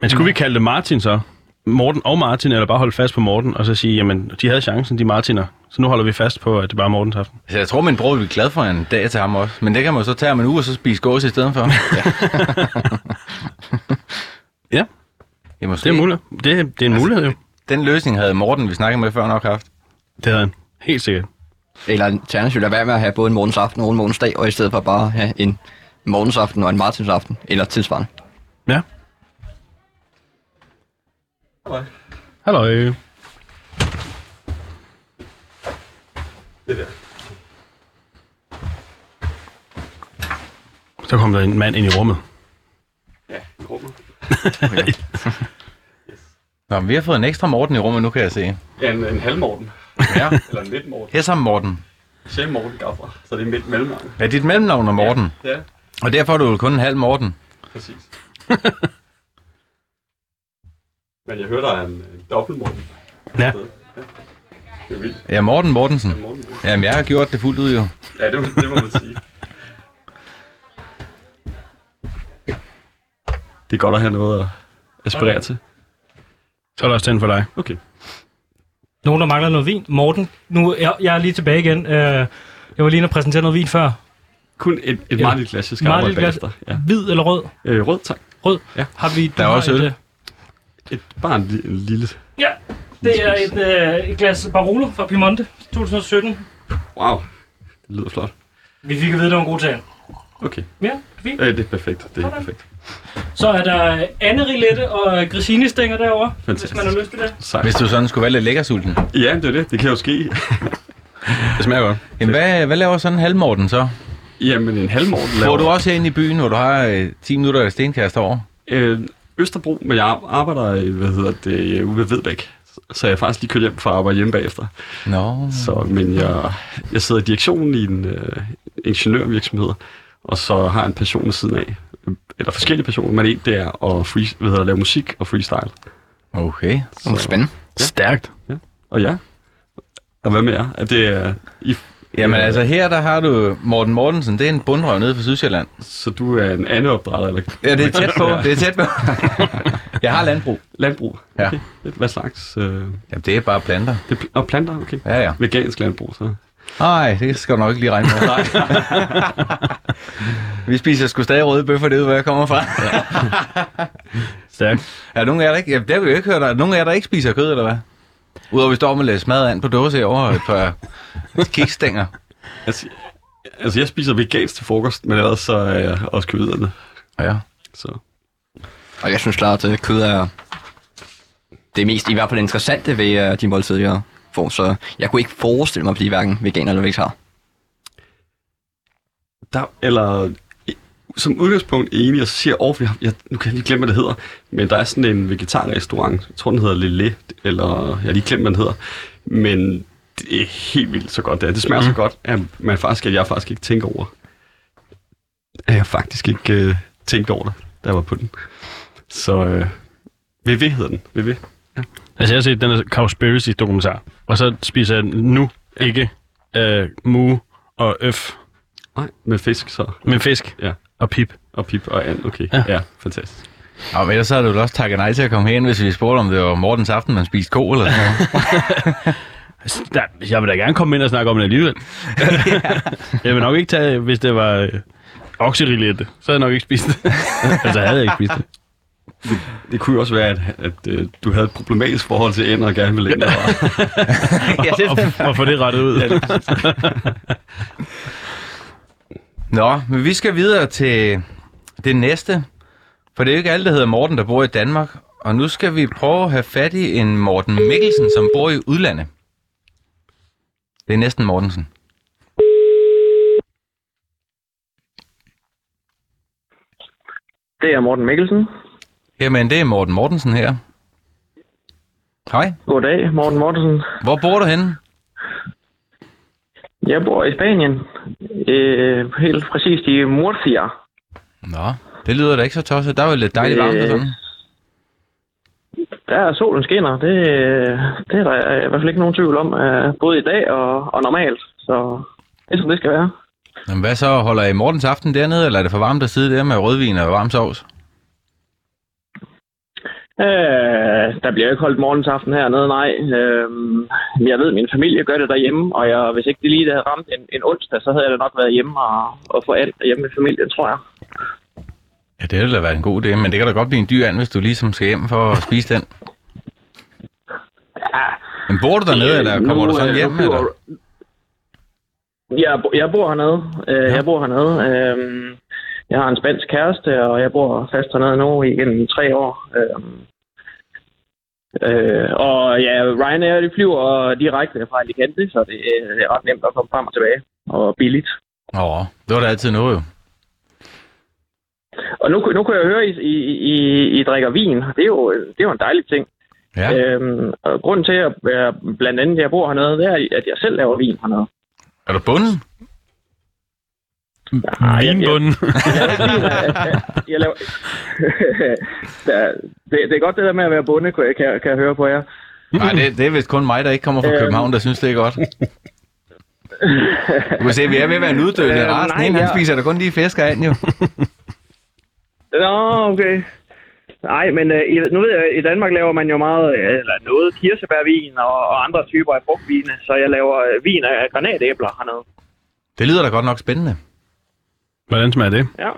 Men skulle vi kalde det Martin så? Morten og Martin, eller bare holde fast på Morten, og så sige, jamen, de havde chancen, de Martiner. Så nu holder vi fast på, at det bare er Mortens aften. Altså, jeg tror, min bror vil blive glad for en dag til ham også. Men det kan man jo så tage om en uge og så spise gås i stedet for. (laughs) Ja, (laughs) Ja, måske. det er muligt. Det, det er en mulighed jo. Den løsning havde Morten, vi snakkede med før, nok haft. Det havde han. Helt sikkert. Eller alternativt lade være med at have både en morgens aften og en morgens dag, og i stedet for bare have en morgens aften og en martins aften, eller tilsvarende. Ja. Hallo. Så kom der en mand ind i rummet. Nå, men vi har fået en ekstra Morten i rummet nu, kan jeg se. Ja, en, en halv Morten. Ja. Eller en lidt Morten. Her sammen Morten. Sjæl Morten Gaffer. Så det er midt mellemnavn. Ja, dit mellemnavn er Morten. Ja, Og derfor er du jo kun en halv Morten. præcis. (laughs) Men jeg hørte, der er en, en dobbelt Morten. Ja. Ja. Det er vildt. Ja, Morten Mortensen. Morten, Morten. Jamen, jeg har gjort det fuldt ud jo. Ja, det, det må man sige. Det er godt at have noget at aspirere til. Så er der også tændt for dig. Okay. Nogen, der mangler noget vin. Morten, nu jeg, jeg er lige tilbage igen. Øh, jeg var lige inde og præsentere noget vin før. Kun et, et Ja. meget lille glas, jeg skal Meget arbejde lille glas. bagefter. Ja. Hvid eller rød? Øh, rød, tak. Rød. Ja. Har vi, Der er også et, øl. øh, Et, bare en, en lille... Ja, det er et, øh, et glas Barolo fra Piemonte 2017. Wow, det lyder flot. Vi fik at vide, at det var en god tag. Okay, Ja, fint. øh, det er perfekt. Det er Sådan. perfekt. Så er der Anne Rilette og Grisini stænger derovre, hvis Fantastisk. man har lyst til det. Sejt. Hvis du sådan skulle være lidt lækkersulten. Ja, det er det. Det kan jo ske. (laughs) Det smager godt. Jamen, hvad, hvad laver sådan en halv Morten så? Jamen, en halv Morten Bor laver... du også herinde i byen, hvor du har øh, 10 minutter af stenkast over? Øh, Østerbro, men jeg arbejder i, hvad hedder det, ude ved Vedbæk. Så jeg er faktisk lige kørt hjem fra at arbejde hjemme bagefter. Nå. Så, men jeg, jeg sidder i direktionen i en øh, ingeniørvirksomhed, og så har jeg en passion ved siden af. Eller forskellige passioner, men en det er at, free, hvad hedder, det, lave musik og freestyle. Okay. Så. Spændende. Stærkt. Og ja, og hvad med jer? Er det er, I, Jamen altså, her der har du Morten Mortensen. Det er en bundrøv nede fra Sydsjælland. så du er en anden opdrætter, eller Ja, det er tæt på. Det er tæt på. (laughs) jeg har landbrug. landbrug? Ja. Okay. Hvad slags? Øh, Jamen, det er bare planter. det, er pl- og planter, okay. Ja, ja. Vegansk landbrug, så. Nej, det skal du nok ikke lige regne med. Nej. (laughs) Vi spiser sgu stadig røde bøffer, det er hvor jeg kommer fra. Stærkt. Er der nogen af jer, der ikke... Ja, det har vi jo ikke hørt. Er der nogen af jer, der ikke spiser kød, eller hvad? Udover at vi står med lidt smad an på dåse over et par kikstænger. Altså, altså, jeg spiser vegansk til frokost, men ellers så er jeg også køderne. Ja. Så. Og jeg synes klart, at kød er det mest i hvert fald interessante ved uh, de måltider, får. Så jeg kunne ikke forestille mig at blive hverken veganer eller vegetar. Der, eller som udgangspunkt enig, og så siger jeg, jeg, jeg, nu kan jeg lige glemme, hvad det hedder, men der er sådan en vegetarrestaurant, jeg tror, den hedder Lille, eller jeg har lige glemt, hvad den hedder, men det er helt vildt så godt, det er. Det smager mm. så godt, at man faktisk, at jeg faktisk ikke tænker over. At jeg faktisk ikke øh, tænkte over det, da jeg var på den. Så øh, VV hedder den, VV. Altså, jeg har set den her Cowspiracy-dokumentar, og så spiser jeg nu ikke øh, mu og øf, Nej, med fisk så. men fisk Ja. og pip. Og pip og and, okay. Ja. Ja, ja fantastisk. Og men ellers så havde du vel også takket nej til at komme hen, hvis vi spurgte, om det var Mortens aften, man spiste ko eller sådan noget. (laughs) Ja, jeg vil da gerne komme ind og snakke om det alligevel. (laughs) jeg vil nok ikke tage, hvis det var øh, okserilette, så havde jeg nok ikke spist det. (laughs) altså, havde jeg ikke spist det. Det kunne jo også være, at, at, at du havde et problematisk forhold til ender og gerne ville ind. Og, (laughs) ja, det Og, og få det rettet ud. Nå, men vi skal videre til det næste. For det er jo ikke alle, der hedder Morten, der bor i Danmark. Og nu skal vi prøve at have fat i en Morten Mikkelsen, som bor i udlandet. Det er næsten Mortensen. Det er Morten Mikkelsen. Jamen, det er Morten Mortensen her. Hej. Goddag, Morten Mortensen. Hvor bor du henne? Jeg bor i Spanien. Øh, helt præcist i Murcia. Nå, det lyder da ikke så tosset. Der er jo lidt dejligt varmt og sådan. Der er solen skinner. Det, det er der i hvert fald ikke nogen tvivl om. øh, Både i dag og, og normalt. Så det er som det skal være. Jamen, hvad så? Holder I Mortens aften dernede, eller er det for varmt at sidde der med rødvin og varm sovs? Øh, der bliver ikke holdt morgensaften hernede, nej. Øh, jeg ved, at min familie gør det derhjemme, og jeg, hvis ikke det lige havde ramt en, en onsdag, så havde jeg da nok været hjemme og, og få alt hjemme i familien, tror jeg. Ja, det ville da være en god idé, men det kan da godt blive en dyr and, hvis du ligesom skal hjem for at spise den. Ja, Men bor du dernede, eller kommer du sådan øh, hjem? nu Eller? Jeg, jeg bor hernede. Øh, Ja. Jeg bor hernede. Øh, jeg har en spansk kæreste, og jeg bor fast hernede nu igennem tre år. Øh, Øh, og ja, Ryanair de flyver direkte fra Alicante, så det, øh, er ret nemt at komme frem og tilbage. Og billigt. Åh, det var da altid noget jo. Og nu, nu kan jeg høre, at I, I, I, I drikker vin. Det er, jo, det er jo en dejlig ting. Ja. Øhm, og grunden til, at jeg, blandt andet, jeg bor hernede, det er, at jeg selv laver vin hernede. Er du bunden? Vinbunden. Jeg jeg, jeg, (laughs) jeg laver... (laughs) Det, det er godt det der med at være bonde, kan, jeg- kan, jeg- kan jeg høre på jer. Nej, det, det er vist kun mig, der ikke kommer fra Øhm. København, der synes, det er godt. Du kan se, vi er ved at være en uddøende Øhm, ras. Den nej, han jeg- spiser da kun lige fisker an, jo. (laughs) Nå, okay. Nej, men øh, i, nu ved jeg, i Danmark laver man jo meget, øh, eller noget kirsebærvin og, og andre typer af frugtvine, så jeg laver øh, vin af granatæbler hernede. Det lyder da godt nok spændende. Hvordan smager det? Ja.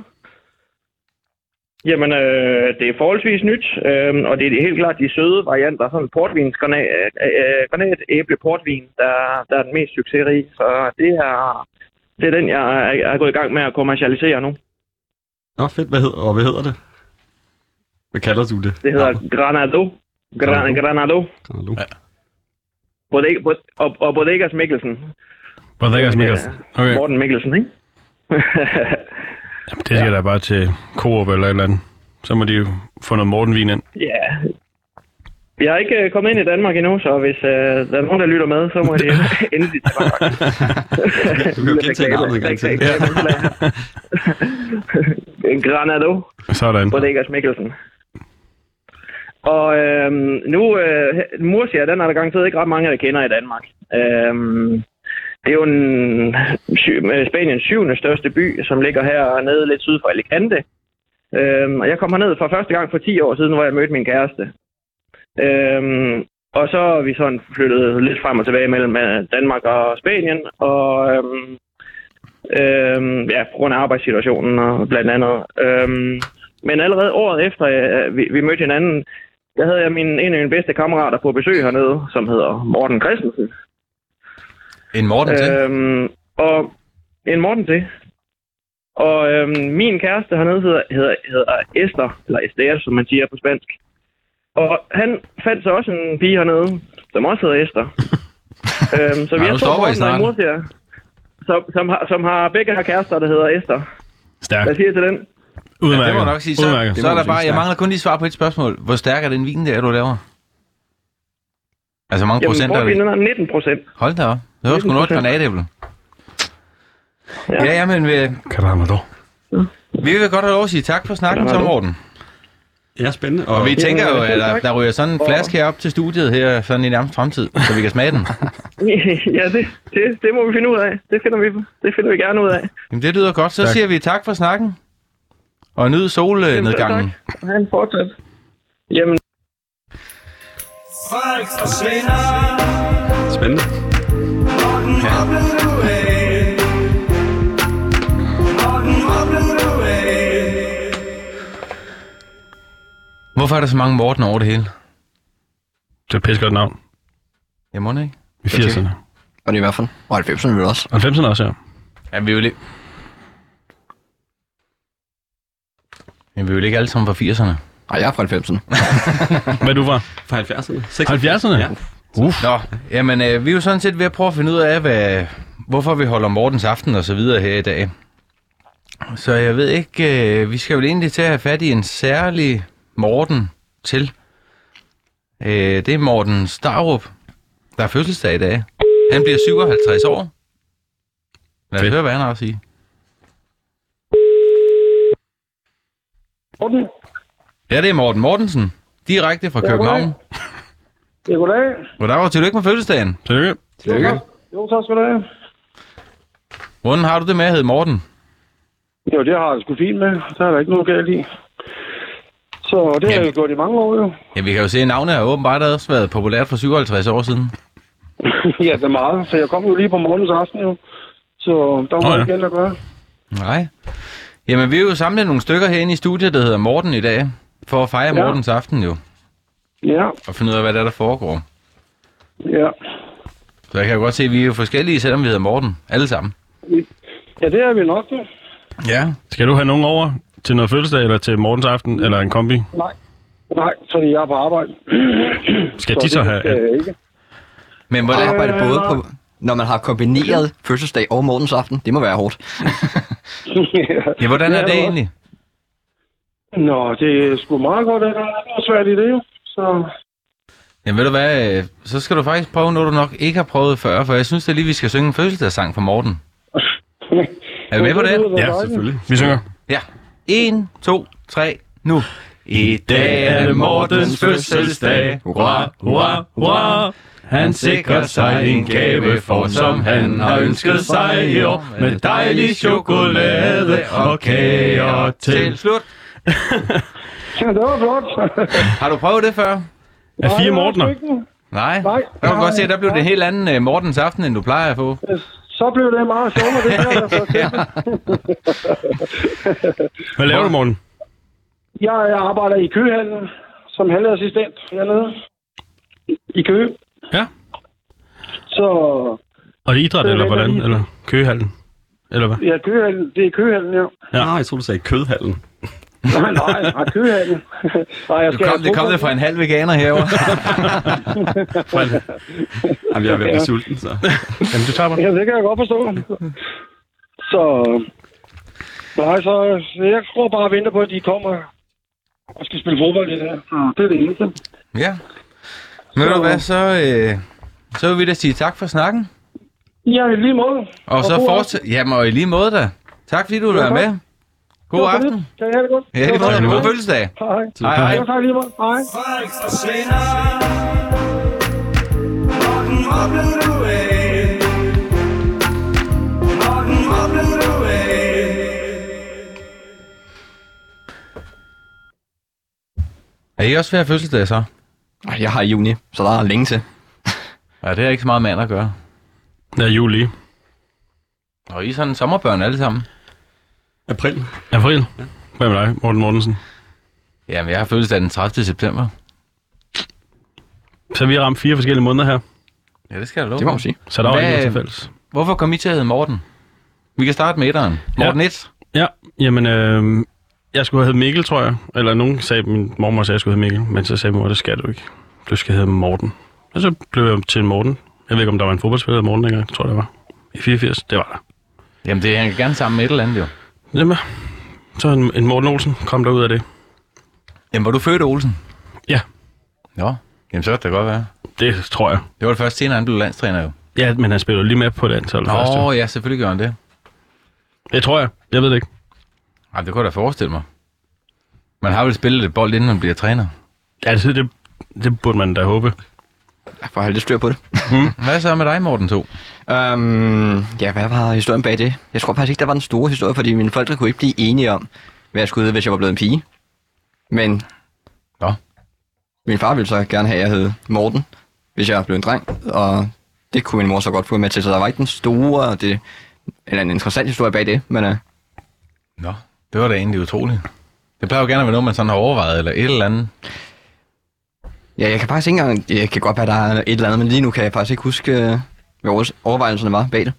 Jamen, øh, det er forholdsvis nyt, øh, og det er helt klart de søde varianter, sådan portvins granat, øh, granatæble portvin, der, der er den mest succesrige. Så det er, det er den, jeg er, er gået i gang med at kommercialisere nu. Nå, fedt. Hvad hedder, og hvad hedder det? Hvad kalder du det? Det hedder Granado. Gran, Granado. Granado. Granado. Ja. Bodega, bod, og, og Bodegas Mikkelsen. Bodegas Mikkelsen. Okay. Morten Mikkelsen, ikke? (laughs) Jamen, det skal ja. da bare til Coop eller et eller andet. Så må de jo få noget Mortenvin ind. Ja. Jeg har ikke øh, kommet ind i Danmark endnu, så hvis øh, der er nogen, der lytter med, så må de endelig tage mig. Du kan jo gentage navnet en gang til. (laughs) En Granado. Sådan. Bodegas Mikkelsen. Og øhm, nu, øh, Murcia, den er der garanteret ikke ret mange, der kender i Danmark. Øhm, det er jo en, øh, Spaniens syvende største by, som ligger her nede lidt syd for Alicante. Øhm, og jeg kom herned for første gang for 10 år siden, hvor jeg mødte min kæreste. Øhm, og så er vi sådan flyttet lidt frem og tilbage mellem øh, Danmark og Spanien. Og øhm, øhm, ja, på grund af arbejdssituationen og blandt andet. Øhm, men allerede året efter øh, vi, vi mødte hinanden, der havde jeg min, en af mine bedste kammerater på besøg hernede, som hedder Morten Christensen. En Morten til. Øhm, og en Morten til. Og øhm, min kæreste hernede hedder, hedder, hedder Esther, eller Esther, som man siger på spansk. Og han fandt så også en pige hernede, som også hedder Esther. (laughs) øhm, så vi er nu to Mortener snart. i Murcia, som, som, har, som har begge har kærester, der hedder Esther. Stærk. Hvad siger til den? Udmærket. Ja, det må nok sige. Så, Udmærket. så er der bare, jeg mangler kun lige svar på et spørgsmål. Hvor stærk er den vin, der du laver? Altså, hvor mange Jamen, procent er det? er 19 procent. Hold da op. Det var sgu noget 19%. granatæble. Ja. Ja, ja, men vi, Karamado. vi vil godt have lov at sige tak for snakken, så Morten. Ja, spændende. Og, Og vi tænker jo, at der, der ryger sådan en flaske her op til studiet her, sådan i nærmest fremtid, så vi kan smage den. (laughs) ja, det, det, det må vi finde ud af. Det finder vi, det finder vi gerne ud af. Jamen, det lyder godt. Så Tak. siger vi tak for snakken. Og nyd solnedgangen. Tak. Ha' en fortsat. Jamen, spændende. Hvorfor er der så mange Morten over det hele? Det er et pissegodt navn. Jeg må ikke. I 80'erne. Og det er i hvert fald. Og 90'erne vel også. Og 90'erne også, ja. Ja, vi er jo lidt... Men vi er jo ikke alle sammen fra 80'erne. Nej, jeg er fra 90'erne. Hvad er du fra? Fra 70'erne. 70'erne? Ja. Nå, jamen, øh, vi er jo sådan set ved at prøve at finde ud af, hvad, hvorfor vi holder Mortens aften og så videre her i dag. Så jeg ved ikke, øh, vi skal jo egentlig til at have fat i en særlig Morten til. Øh, det er Morten Starup, der er fødselsdag i dag. Han bliver 57 år. Lad os høre, hvad han har at sige. Morten, Ja, det er Morten Mortensen, direkte fra Ja, København. Ja, goddag. Goddag og tillykke med fødselsdagen. Tillykke. Tillykke. Jo, tak skal du have. Hvordan har du det med at hedde Morten? Jo, det har jeg sgu fint med. Der er der ikke noget galt i. Så det har jeg jo gjort i mange år, jo. Ja, vi kan jo se, at navnet har åbenbart også været populært for 57 år siden. (laughs) ja, det er meget. Så jeg kom jo lige på morgens aften, jo. Så der var Nå, ja. oh, ikke andet at gøre. Nej. Jamen, vi er jo samlet nogle stykker herinde i studiet, der hedder Morten i dag, for at fejre. Ja. Mortens aften jo, Ja, og finde ud af, hvad der, er, der foregår. ja. Så jeg kan jo godt se, at vi er jo forskellige, selvom vi hedder Morten, alle sammen. Ja, det er vi nok, jo. Ja. Skal du have nogen over til noget fødselsdag, eller til morgens aften, eller en kombi? Nej. Nej, fordi jeg er på arbejde. (clears throat) Skal de så det have... skal jeg ikke. Men hvordan... arbejde både på, når man har kombineret fødselsdag og morgens aften. Det må være hårdt. (laughs) Ja, hvordan er det egentlig? Nå, det er sgu meget godt, at der er svært i det jo. Så Jamen ved du hvad, øh, så skal du faktisk prøve noget, du nok ikke har prøvet før, for jeg synes da lige, vi skal synge en fødselsdagssang for Morten. Er du med på det? Ja, selvfølgelig. Vi synger. Ja. 1, 2, 3, nu. I dag er det Mortens fødselsdag. Hurra, hurra, hurra. Han sikrer sig en gave, for som han har ønsket sig i år, med dejlig chokolade og kager til. Slut. (laughs) ja, det var flot. (laughs) Har du prøvet det før? Er fire Mortener? Nej. Nej, Der kan godt se, der blev det en helt anden uh, Mortens aften, end du plejer at få. Så blev det meget sjovt, det her. Altså. (laughs) (laughs) Hvad laver du, Morten? Jeg, jeg arbejder i køhallen som halvassistent hernede. I- I Køge. Ja. Så Og det er idræt, Det eller venter hvordan? Eller køgehallen? Eller hvad? ja, køhallen, det er køhallen, ja. Ja. Ja. Nej, jeg tror du sagde kødhallen. Nej, nej, nej, køhallen. (laughs) nej, jeg Du skal kom, det kom det fra en halv veganer herovre. (laughs) Jamen, jeg er ved at blive sulten, så. Jamen, du tager mig. Ja, det kan jeg godt forstå. Så... Nej, så jeg tror bare og venter på, at de kommer og skal spille fodbold i det her. Så det er det eneste. ja. Men du hvad, så, øh, så vil vi da sige tak for snakken. Ja, i lige måde. Og så god fortsæt... Jamen, og i lige måde da. Tak fordi du vil være tak. med. God Det aften. det. Kan jeg have det godt? Ja, i lige Det var godt. God fødselsdag. Hej. Hej, hej. Ja, tak lige måde. Hej. Er I også ved at fødselsdag så? Ej, Jeg har i juni, så der er længe til. Ja, det er ikke så meget mand at gøre. Det er juli. Og I er sådan sommerbørn alle sammen. April. April. Hvad med dig, Morten Mortensen? Jamen, jeg har fødselsdag den 30. september. Så vi har ramt fire forskellige måneder her. Ja, det skal jeg love. Det må man sige. Så der var Hvad- ikke noget til fælles. Hvorfor kom I til at hedde Morten? Vi kan starte med etteren. Morten 1. Ja, jamen, øh, jeg skulle have heddet Mikkel, tror jeg. Eller nogen sagde, min mormor sagde, at jeg skulle hedde Mikkel. Men så sagde min mor, det skal du ikke. Du skal hedde Morten. Og så blev jeg til Morten. Jeg ved ikke, om der var en fodboldspiller, der Morten dengang. Det tror jeg, der var. I 84, det var der. Jamen, det hænger gerne sammen med et eller andet jo. Jamen, så en, en Morten Olsen kom der ud af det. Jamen, var du født Olsen? Ja. Nå, jamen så kan det godt være. Det tror jeg. Det var det først senere, han blev landstræner jo. Ja, men han spiller lige med på det antal først. Jo. ja, selvfølgelig gør han det. Det tror jeg. Jeg ved det ikke. Ej, det kunne jeg da forestille mig. Man har vel spillet lidt bold, inden man bliver træner. Altså, det, det burde man da håbe. Jeg får lidt styr på det. Hvad så med dig, Morten 2? Um, ja, hvad var historien bag det? Jeg tror faktisk ikke, der var den store historie, fordi mine forældre kunne ikke blive enige om, hvad jeg skulle hedde, hvis jeg var blevet en pige. Men Nå. min far ville så gerne have, at jeg hed Morten, hvis jeg blev en dreng, og det kunne min mor så godt få med til, så der var ikke den store, det, eller en interessant historie bag det, men uh, Nå, det var da egentlig utroligt. Det plejer jo gerne at være noget, man sådan har overvejet, eller et eller andet. Ja, jeg kan faktisk ikke engang, det kan godt være, der er et eller andet, men lige nu kan jeg faktisk ikke huske, øh, hvad over- overvejelserne var bag det.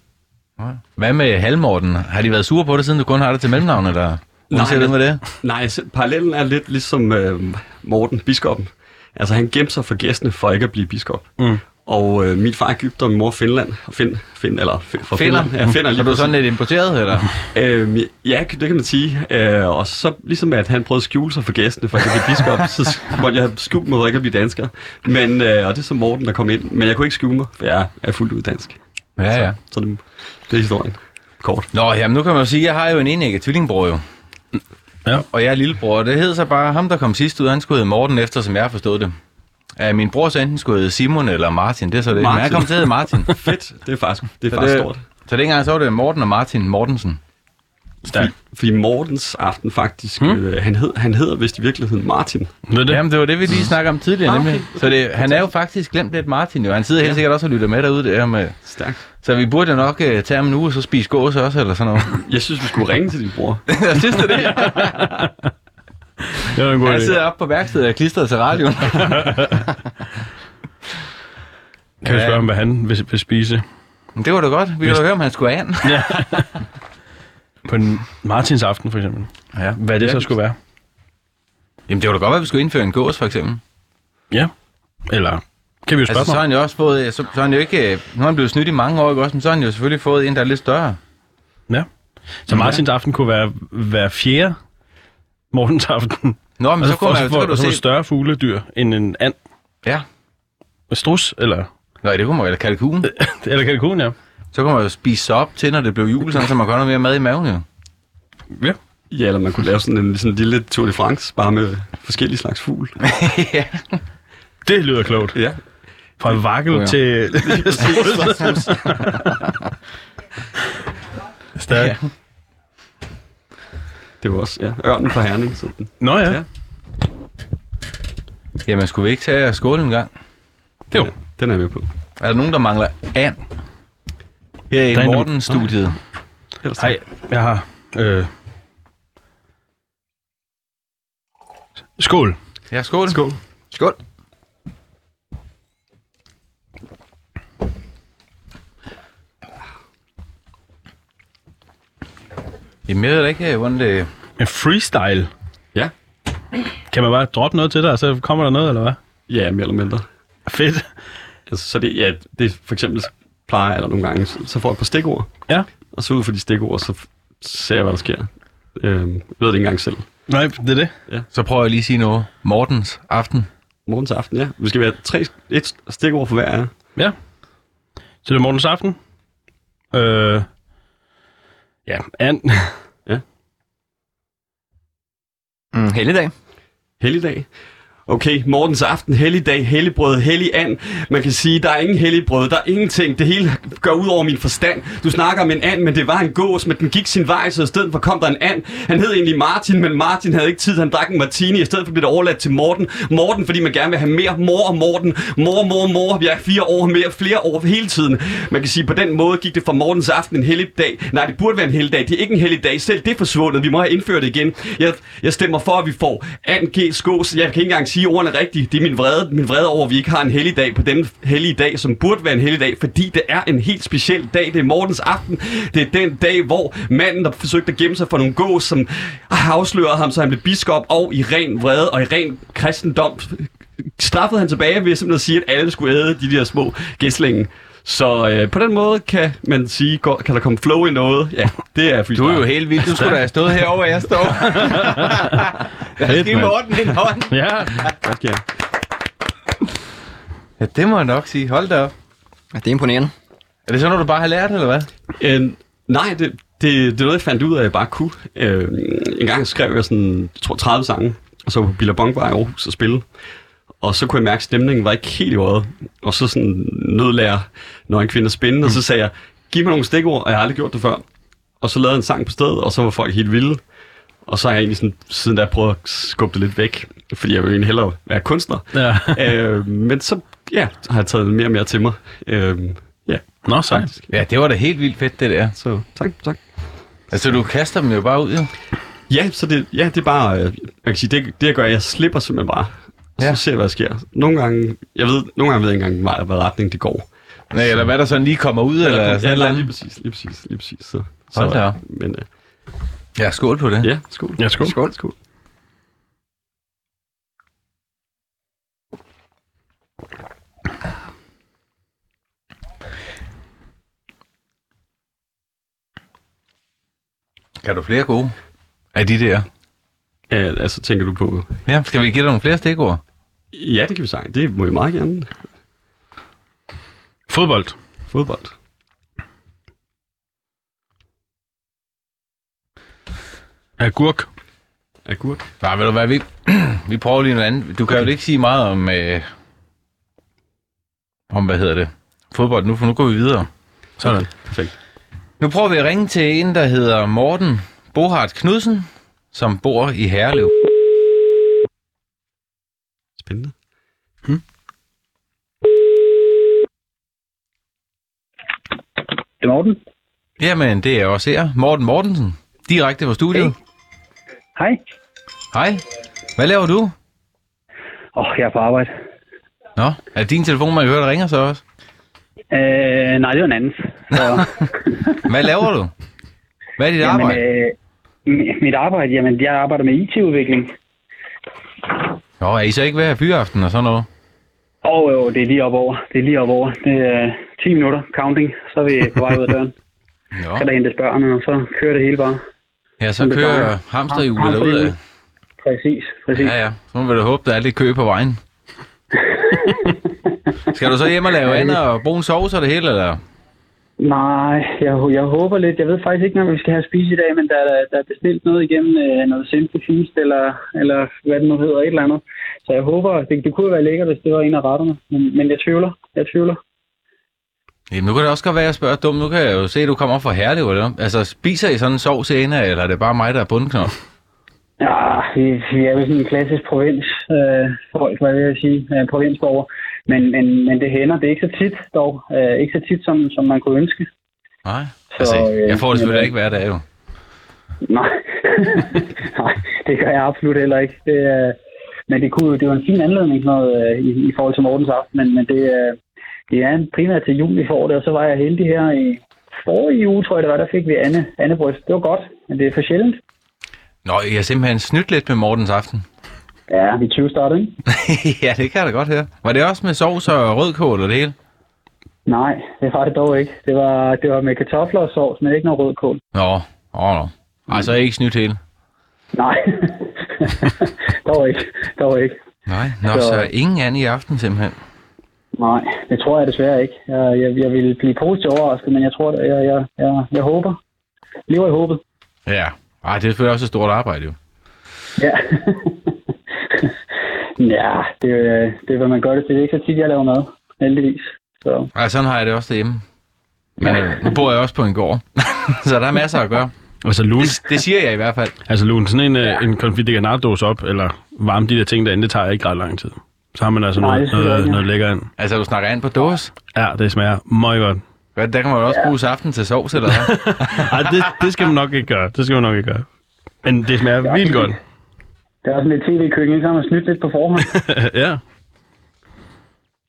Hvad med Halmorten? Har de været sure på det, siden du kun har det til mellemnavn, eller? Det ud med det? Nej, parallellen er lidt ligesom øh, Morten, biskoppen. Altså, han gemte sig for gæstene for ikke at blive biskop. Mm. Og øh, min far er Ægypter, og min mor er Finland. Og Find, Find, eller Find, fra Finder? Finland. Ja, finder (laughs) Er du sådan lidt importeret, eller? (laughs) Øh, ja, det kan man sige. Øh, og så ligesom at han prøvede at skjule sig for gæstene, for at jeg biskop, (laughs) så måtte jeg skjule mig for ikke at blive dansker. Men, øh, og det er så Morten, der kom ind. Men jeg kunne ikke skjule mig, for jeg er fuldt ud dansk. Ja, ja. Så, så det, det er historien. Kort. Nå, jamen nu kan man jo sige, at jeg har jo en enægget tvillingbror jo. Ja. Og jeg er lillebror, det hed så bare, ham der kom sidst ud, han skulle hedde Morten, efter som jeg har forstået det. Uh, min bror så enten skulle hedde Simon eller Martin, det er så det. Men Martin. han kom til at hedde Martin. (laughs) Fedt. Det er faktisk, det er Så faktisk det- stort. Så dengang så var det Morten og Martin Mortensen. Stærkt. Fordi Mortens aften faktisk, hmm? øh, han, hed, han hedder vist i virkeligheden Martin. Ved det? Jamen, det var det, vi lige snakkede om tidligere, Ah, okay. nemlig. Så det, han er jo faktisk glemt lidt Martin, jo. Han sidder helt sikkert også og lytter med derude, det her med. Stærkt. Så vi burde jo nok uh, tage ham nu og så spise gås også, eller sådan noget. Jeg synes, vi skulle ringe til din bror. (laughs) Jeg synes det. (laughs) Det var en god Han idé. sidder oppe på værkstedet og klistret til radioen. (laughs) Kan vi spørge ham, hvad han vil, vil spise? Men det var da godt. Vi kan da høre, om han skulle af an. (laughs) På en Martins aften, for eksempel. Ja. Hvad det så skulle være. Jamen, det kunne da godt være, at vi skulle indføre en gås, for eksempel. Ja. Eller kan vi jo spørge Altså, så har han jo også fået... Så, så har han jo ikke... øh, Nu har han blevet snydt i mange år, ikke også? Men så har han jo selvfølgelig fået en, der er lidt større. Ja. Så Martins aften kunne være hver fjerde Mortens aften. Nå, men Og så, kunne man, får, så kan du så se... større fugledyr end en and. Ja. En strus, eller, Nej, det kunne man eller kalkun. (laughs) eller kalkun, ja. Så kunne man jo spise op til, når det blev jul, sådan, så man have noget mere mad i maven, jo. Ja. Ja, eller man kunne lave sådan en, sådan en lille Tour de France, bare med forskellige slags fugl. (laughs) ja. Det lyder klogt. Ja. Fra vakkel Ja. (laughs) ja. til... Stærk. Ja. Det var også, ja, ørnen fra Herning. Sådan. Nå ja. Ja. ja. Jamen, skulle vi ikke tage skåle en gang? Jo. Den er jeg med på. Er der nogen, der mangler and? Her i Der er en- Mortens-studiet. Ellers Hej, jeg har... Øh... Skål. Ja, skål. Skål. Skål. Jamen, jeg ved da ikke, hvordan det... En freestyle. Ja. Kan man bare droppe noget til dig, og så kommer der noget, eller hvad? Ja, mere eller mindre. Fedt. Altså, så det, ja, det er for eksempel plejer jeg eller nogle gange, så, får jeg et par stikord. Ja. Og så ud fra de stikord, så ser jeg, hvad der sker. Øhm, jeg ved det ikke engang selv. Nej, det er det. Så prøver jeg lige at sige noget. Mortens aften. Morgens aften, ja. Vi skal være tre, et stikord for hver af. Ja. Så det er morgens aften. Øh... Ja, and. Mm, helligdag. Helligdag. Okay, Mortens aften, helligdag, helligbrød, hellig and. Man kan sige, der er ingen helligbrød, der er ingenting. Det hele går ud over min forstand. Du snakker om en and, men det var en gås, men den gik sin vej, så i stedet for kom der en and. Han hed egentlig Martin, men Martin havde ikke tid, han drak en martini. I stedet for blev det overladt til Morten. Morten, fordi man gerne vil have mere mor og Morten. Mor, mor, mor. Vi er fire år mere, flere år hele tiden. Man kan sige, på den måde gik det fra Mortens aften en helligdag. Nej, det burde være en helligdag. Det er ikke en helligdag. Selv det er forsvundet. Vi må have indført det igen. Jeg, jeg stemmer for, at vi får and, g, skås. Jeg kan ikke engang sige ordene rigtigt. Det er min vrede, min vrede over, at vi ikke har en hellig dag på den hellige dag, som burde være en hellig dag, fordi det er en helt speciel dag. Det er Mortens aften. Det er den dag, hvor manden, der forsøgte at gemme sig for nogle gås, som afslørede ham, så han blev biskop, og i ren vrede og i ren kristendom straffede han tilbage ved simpelthen at sige, at alle skulle æde de der små gæslinge. Så øh, på den måde kan man sige, går, kan der komme flow i noget. Ja, det er Du er jo helt vild. Du skulle da have stået herovre, hvor jeg står. (laughs) (laughs) Fedt, givet mand. Morten en hånd. Ja. (laughs) Godt, ja. Ja, det må jeg nok sige. Hold da op. Ja, det er imponerende. Er det sådan noget, du bare har lært, eller hvad? Øh, nej, det, det, det er noget, jeg fandt ud af, at jeg bare kunne. Øh, en gang skrev jeg sådan, jeg tror 30 sange, og så på Billabong var i Aarhus og spille. Og så kunne jeg mærke, at stemningen var ikke helt i øjet. Og så sådan nødlærer, når en kvinde er spændende, og så sagde jeg, giv mig nogle stikord, og jeg har aldrig gjort det før. Og så lavede jeg en sang på stedet, og så var folk helt vilde. Og så har jeg egentlig sådan, siden der prøvet at skubbe det lidt væk, fordi jeg vil egentlig hellere være kunstner. ja. (laughs) øh, men så ja, har jeg taget mere og mere til mig. Øh, ja, Nå, faktisk. Ja, det var da helt vildt fedt, det der. Så tak, tak. Altså, du kaster dem jo bare ud, jo. Ja, så det, ja, det er bare, øh, jeg kan sige, det, det jeg gør, jeg slipper simpelthen bare. Så Ja. ser jeg, hvad der sker. Nogle gange, jeg ved, nogle gange ved jeg ikke engang, hvad, retning det går. Nej, eller hvad der sådan lige kommer ud, eller, ja, sådan ja, noget. lige præcis, lige præcis, lige præcis. Så, Hold så, da. Men øh, Ja, skål på det. ja, skål. Ja, skål. Skål, skål. Kan du flere gode? Af de der? Ja, altså tænker du på, Ja, skal vi give dig nogle flere stikord? ja, det kan vi sige. Det må vi meget gerne. Fodbold. Fodbold. Agurk. Agurk. Nej, ved du hvad, vi, (clears throat) vi prøver lige noget andet. Du kan okay. jo ikke sige meget om, øh, om, hvad hedder det, fodbold nu, for nu går vi videre. Sådan. Perfekt. Nu prøver vi at ringe til en, der hedder Morten Bohart Knudsen, som bor i Herlev. Spændende. Det er Morten. Jamen, det er også her. Morten Mortensen, direkte fra studiet. Hej. Hej. Hvad laver du? Åh, oh, jeg er på arbejde. Nå, er det din telefon, man kan høre, der ringer så også? Øh, nej, det var en anden. (laughs) Så, Hvad laver du? Hvad er dit jamen, arbejde? øh, mit arbejde, jamen, jeg arbejder med IT-udvikling. Nå, er I så ikke have fyraften og sådan noget? Og jo, det er lige op over. Det er lige op over. Det er 10 minutter counting, så er vi på vej ud af døren. Jo. Skal der hentes børnene, og så kører det hele bare. Ja, så kører hamsterhjulet Ham- derud af. Præcis, præcis. Ja, ja. Så må vi da håbe, der er lidt kø på vejen. (laughs) Skal du så hjem og lave andet og bruge en sovs og det hele, eller? Nej, jeg, jeg håber lidt. Jeg ved faktisk ikke, når vi skal have spise i dag, men der, er- der er bestilt noget igennem øh, noget simple feast, eller, eller hvad det nu hedder, et eller andet. Så jeg håber, det, det kunne være lækkert, hvis det var en af retterne. Men, men jeg tvivler. Jeg tvivler. Jamen, nu kan det også godt være, at jeg spørger dumt. Nu kan jeg jo se, at du kommer fra Herlev, eller? Altså, spiser I sådan en sovs ene, eller er det bare mig, der er bundknop? Ja, vi, vi er jo sådan en klassisk provins, øh, folk, hvad vil jeg sige, øh, provinsborger. Men, men, men det hænder. Det er ikke så tit dog. Øh, ikke så tit, som, som man kunne ønske. Nej. Altså, øh, jeg får det selvfølgelig ikke hver dag, jo. Nej. (laughs) Nej, det gør jeg absolut heller ikke. Det, øh, men det, kunne, det var en fin anledning noget, øh, i, i forhold til Mortens aften, men, men det, øh, det er en primært til jul, vi får det, og så var jeg heldig her i forrige uge, tror jeg det var, der fik vi Anne, Anne Bryst. Det var godt, men det er for sjældent. Nå, jeg har simpelthen snydt lidt med Mortens aften. Ja, vi 20 startede, ikke? (laughs) ja, det kan jeg da godt høre. Var det også med sovs og rødkål og det hele? Nej, det var det dog ikke. Det var, det var med kartofler og sovs, men ikke noget rødkål. Nå, åh, nå. Ej, så I ikke snydt hele. Nej, (laughs) dog ikke. Dog ikke. Nej, nå, Så- så ingen anden i aften simpelthen. Nej, det tror jeg desværre ikke. Jeg, jeg, jeg vil blive positivt overrasket, men jeg tror, at jeg, jeg, jeg, jeg håber. Lever i håbet. Ja. Ej, det er selvfølgelig også et stort arbejde, jo. Ja. (laughs) ja, det, er- det er, hvad man gør det til. Det er ikke så tit, jeg laver mad, heldigvis. Så, Ej, sådan har jeg det også derhjemme. Men øh, nu bor jeg også på en gård, (laughs) så der er masser at gøre. Altså lun, Det, det siger jeg i hvert fald. altså lun sådan en, ja. en confit de op, eller varme de der ting derinde, det tager ikke ret lang tid. Så har man altså Nej, noget, noget, ikke. noget lækker ind. Altså, du snakker an på dåse. Ja, det smager meget godt. Hvad, der kan man jo også bruge aften til sovs, eller hvad? (laughs) Ej, det, det skal man nok ikke gøre. Det skal man nok ikke gøre. Men det smager vildt godt. Det er også lidt tv-køkken, ikke? Så har man snydt lidt på forhånd. (laughs) ja.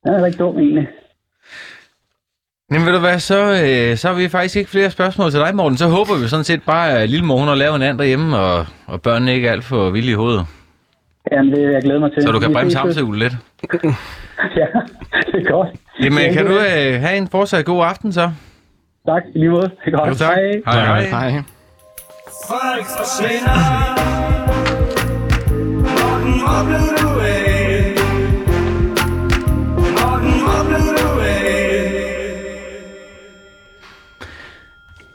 Det er ikke dumt, egentlig. Men ved du hvad, så, øh, så har vi faktisk ikke flere spørgsmål til dig, Morten. Så håber vi sådan set bare, at lille mor, hun har lavet en anden derhjemme, og, og børnene ikke er alt for vilde i hovedet. Jamen, det jeg glæder mig til. Så du kan bremse hamsterhjulet lidt. (laughs) Ja, det er godt. Jamen, Ja, kan du øh, have en fortsat god aften så? Tak, i lige måde. Det er godt. Jo, tak. Hej. Hej, hej. Hej. Folk forsvinder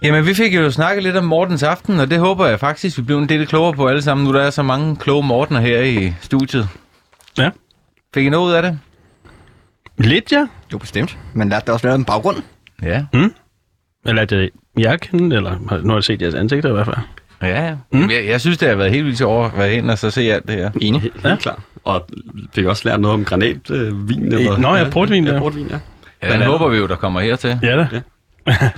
Jamen, vi fik jo snakket lidt om Mortens aften, og det håber jeg faktisk, vi blev en del klogere på alle sammen, nu der er så mange kloge Mortener her i studiet. Ja. Fik I noget ud af det? Lidt, ja. Jo, bestemt. Men lærte der også noget om baggrunden. Ja. Eller at jeg kende, eller nu har jeg set jeres ansigter i hvert fald. Ja, ja. Mm. Jeg, jeg synes, det har været helt vildt over at være hen og så se alt det her. Enig. Helt ja. klart. Og fik også lært noget om granatvin. Øh, vin, eller, Nå, ja, portvin, ja. ja. portvin, ja. Ja, den håber vi jo, der kommer her til. Ja da. Ja. (laughs)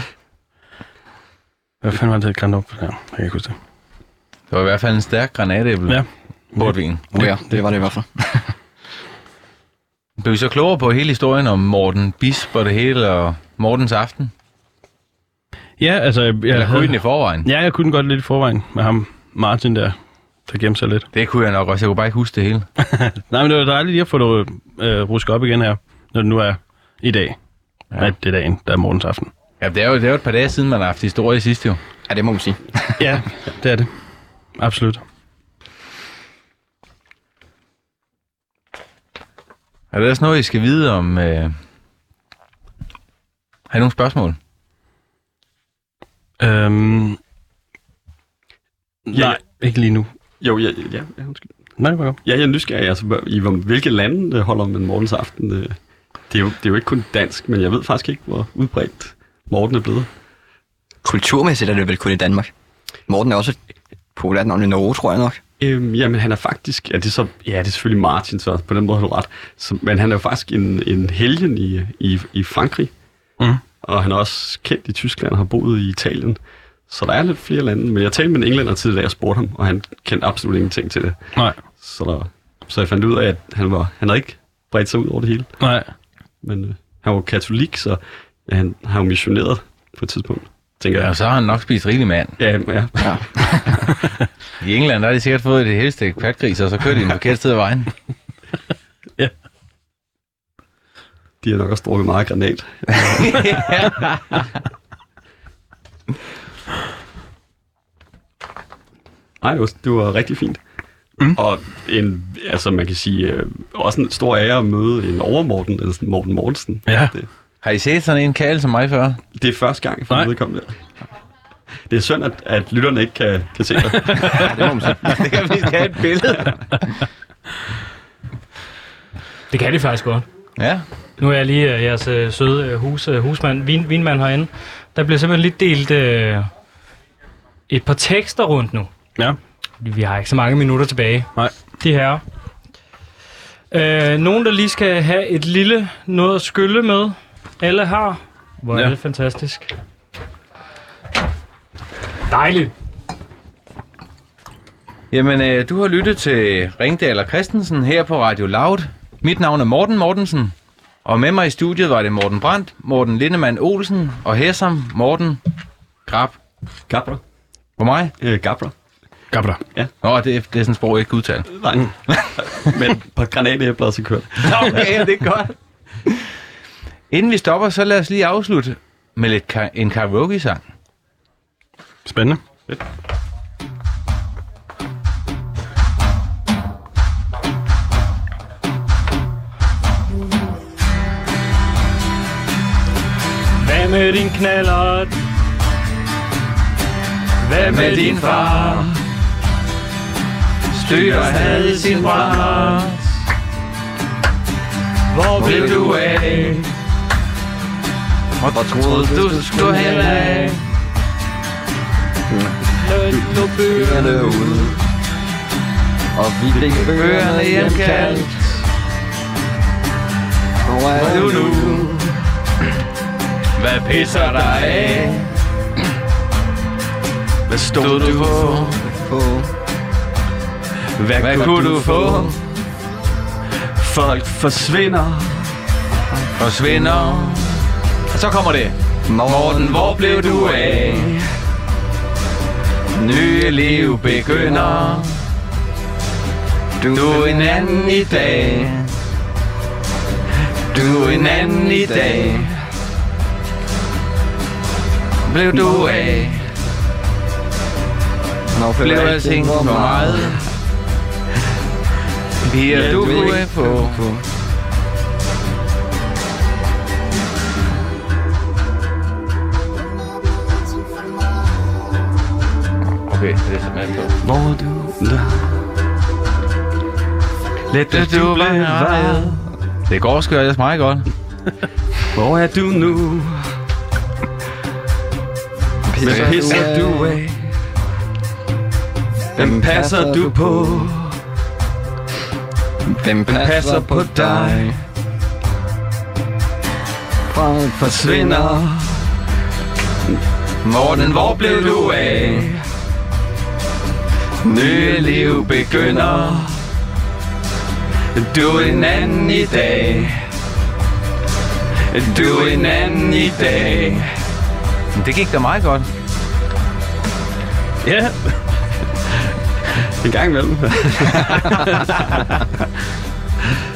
Hvad fanden var det, granat op? Ja, jeg kan ikke huske det. Det var i hvert fald en stærk granatæble. Ja. Portvin. Oh, ja, det var det i hvert fald. (laughs) Blev vi så klogere på hele historien om Morten Bisp og det hele, og Mortens aften? Ja, altså... Jeg, Eller jeg kunne I den i forvejen? Ja, jeg kunne den godt lidt i forvejen med ham, Martin der, der gemte sig lidt. Det kunne jeg nok også. Jeg kunne bare ikke huske det hele. (laughs) Nej, men det var dejligt lige at få det øh, rusket op igen her, når det nu er i dag. Ja. Det er dagen, der er morgens aften. Ja, det er, jo, det er jo et par dage siden, man har haft historie sidst jo. Ja, det må man sige. (laughs) ja, det er det. Absolut. Er der også noget, I skal vide om... Øh... Har I nogle spørgsmål? Øhm, nej, ikke lige nu. Jo, ja, ja, ja undskyld. Nej, godt. Ja, jeg er nysgerrig. Altså, hvor- i hvor, hvilke lande øh, holder man morgens aften? øh? Det er, jo, det er jo ikke kun dansk, men jeg ved faktisk ikke, hvor udbredt Morten er blevet. Kulturmæssigt er det vel kun i Danmark. Morten er også et populært navn i Norge, tror jeg nok. Øhm, jamen, han er faktisk... Ja, det er, så, ja, det er selvfølgelig Martin, så på den måde har du ret. Så, men han er jo faktisk en, en helgen i, i, i Frankrig. Mm. Og han er også kendt i Tyskland og har boet i Italien. Så der er lidt flere lande. Men jeg talte med en englænder tidligere, og spurgte ham, og han kendte absolut ingenting til det. Nej, Så, der, så jeg fandt ud af, at han, var, han havde ikke bredt sig ud over det hele. nej. Men øh, han var katolik, så ja, han har jo missioneret på et tidspunkt, tænker Ja, jeg. og så har han nok spist rigelig mand. Ja, ja. (laughs) (laughs) I England der har de sikkert fået det helste patgris, og så kører de den forkerte sted af vejen. De har nok også drukket meget granat. (laughs) Nej, det var, det var rigtig fint. Mm. Og en, altså man kan sige, øh, også en stor ære at møde en overmorten, eller sådan Morten Mortensen. Ja. Det, Har I set sådan en kæle som mig før? det er første gang for vedkommende. Det er synd, at, at lytterne ikke kan, kan se det. (laughs) Det må man sige. (laughs) Det kan vi have et billede. Det kan de faktisk godt. Ja. Nu er jeg lige uh, jeres uh, søde uh, hus, uh, husmand, vin, vinmand herinde. Der bliver simpelthen lige delt uh, et par tekster rundt nu. Ja. Vi har ikke så mange minutter tilbage. Nej. De her. Uh, nogen, der lige skal have et lille noget at skylle med. Alle har. Hvor Ja. er det fantastisk. Dejligt. Jamen, øh, du har lyttet til Ringdal og Christensen her på Radio Loud. Mit navn er Morten Mortensen, og med mig i studiet var det Morten Brandt, Morten Lindemann Olsen og her som Morten Grab. Gabra. For mig? Øh, Gabra. Gabra. Nå, det, er- det er sådan et sprog, jeg ikke kan udtale. Nej. (laughs) Men på granatæbler så kørt. (laughs) Okay, ja, det er godt. Inden vi stopper, så lad os lige afslutte med lidt ka- en karaoke-sang. Spændende. Hvad med din knallert? Hvad med din far? Styr havde sin brændert. Hvor Blev du af? Hvor troede du skulle hen af? Nu Bøgerne ud. Og vi fik bøgerne hjemkaldt. Hvor er du nu? Hvad pisser dig af? Hvad stod du på? På Hvad, Hvad kunne du få? Folk forsvinder. Forsvinder. Og så kommer det. Morten, hvor blev du af? Nye liv begynder. Du er en anden i dag. Du er en anden i dag. Blev du af? Når Blev alting for meget? Piger, du kunne få. Okay, det er simpelthen på. Hvor er du? Der. Let Det du være. Det går sgu ellers meget godt. Hvor er du nu? Hvad pisser du af? Hvem passer du på? Hvem passer på dig? Folk Forsvinder. Morten, hvor blev du af? Nye liv begynder. Du er en anden i dag. Du er en anden i dag. Det gik da meget godt. Ja. En gang imellem. (laughs)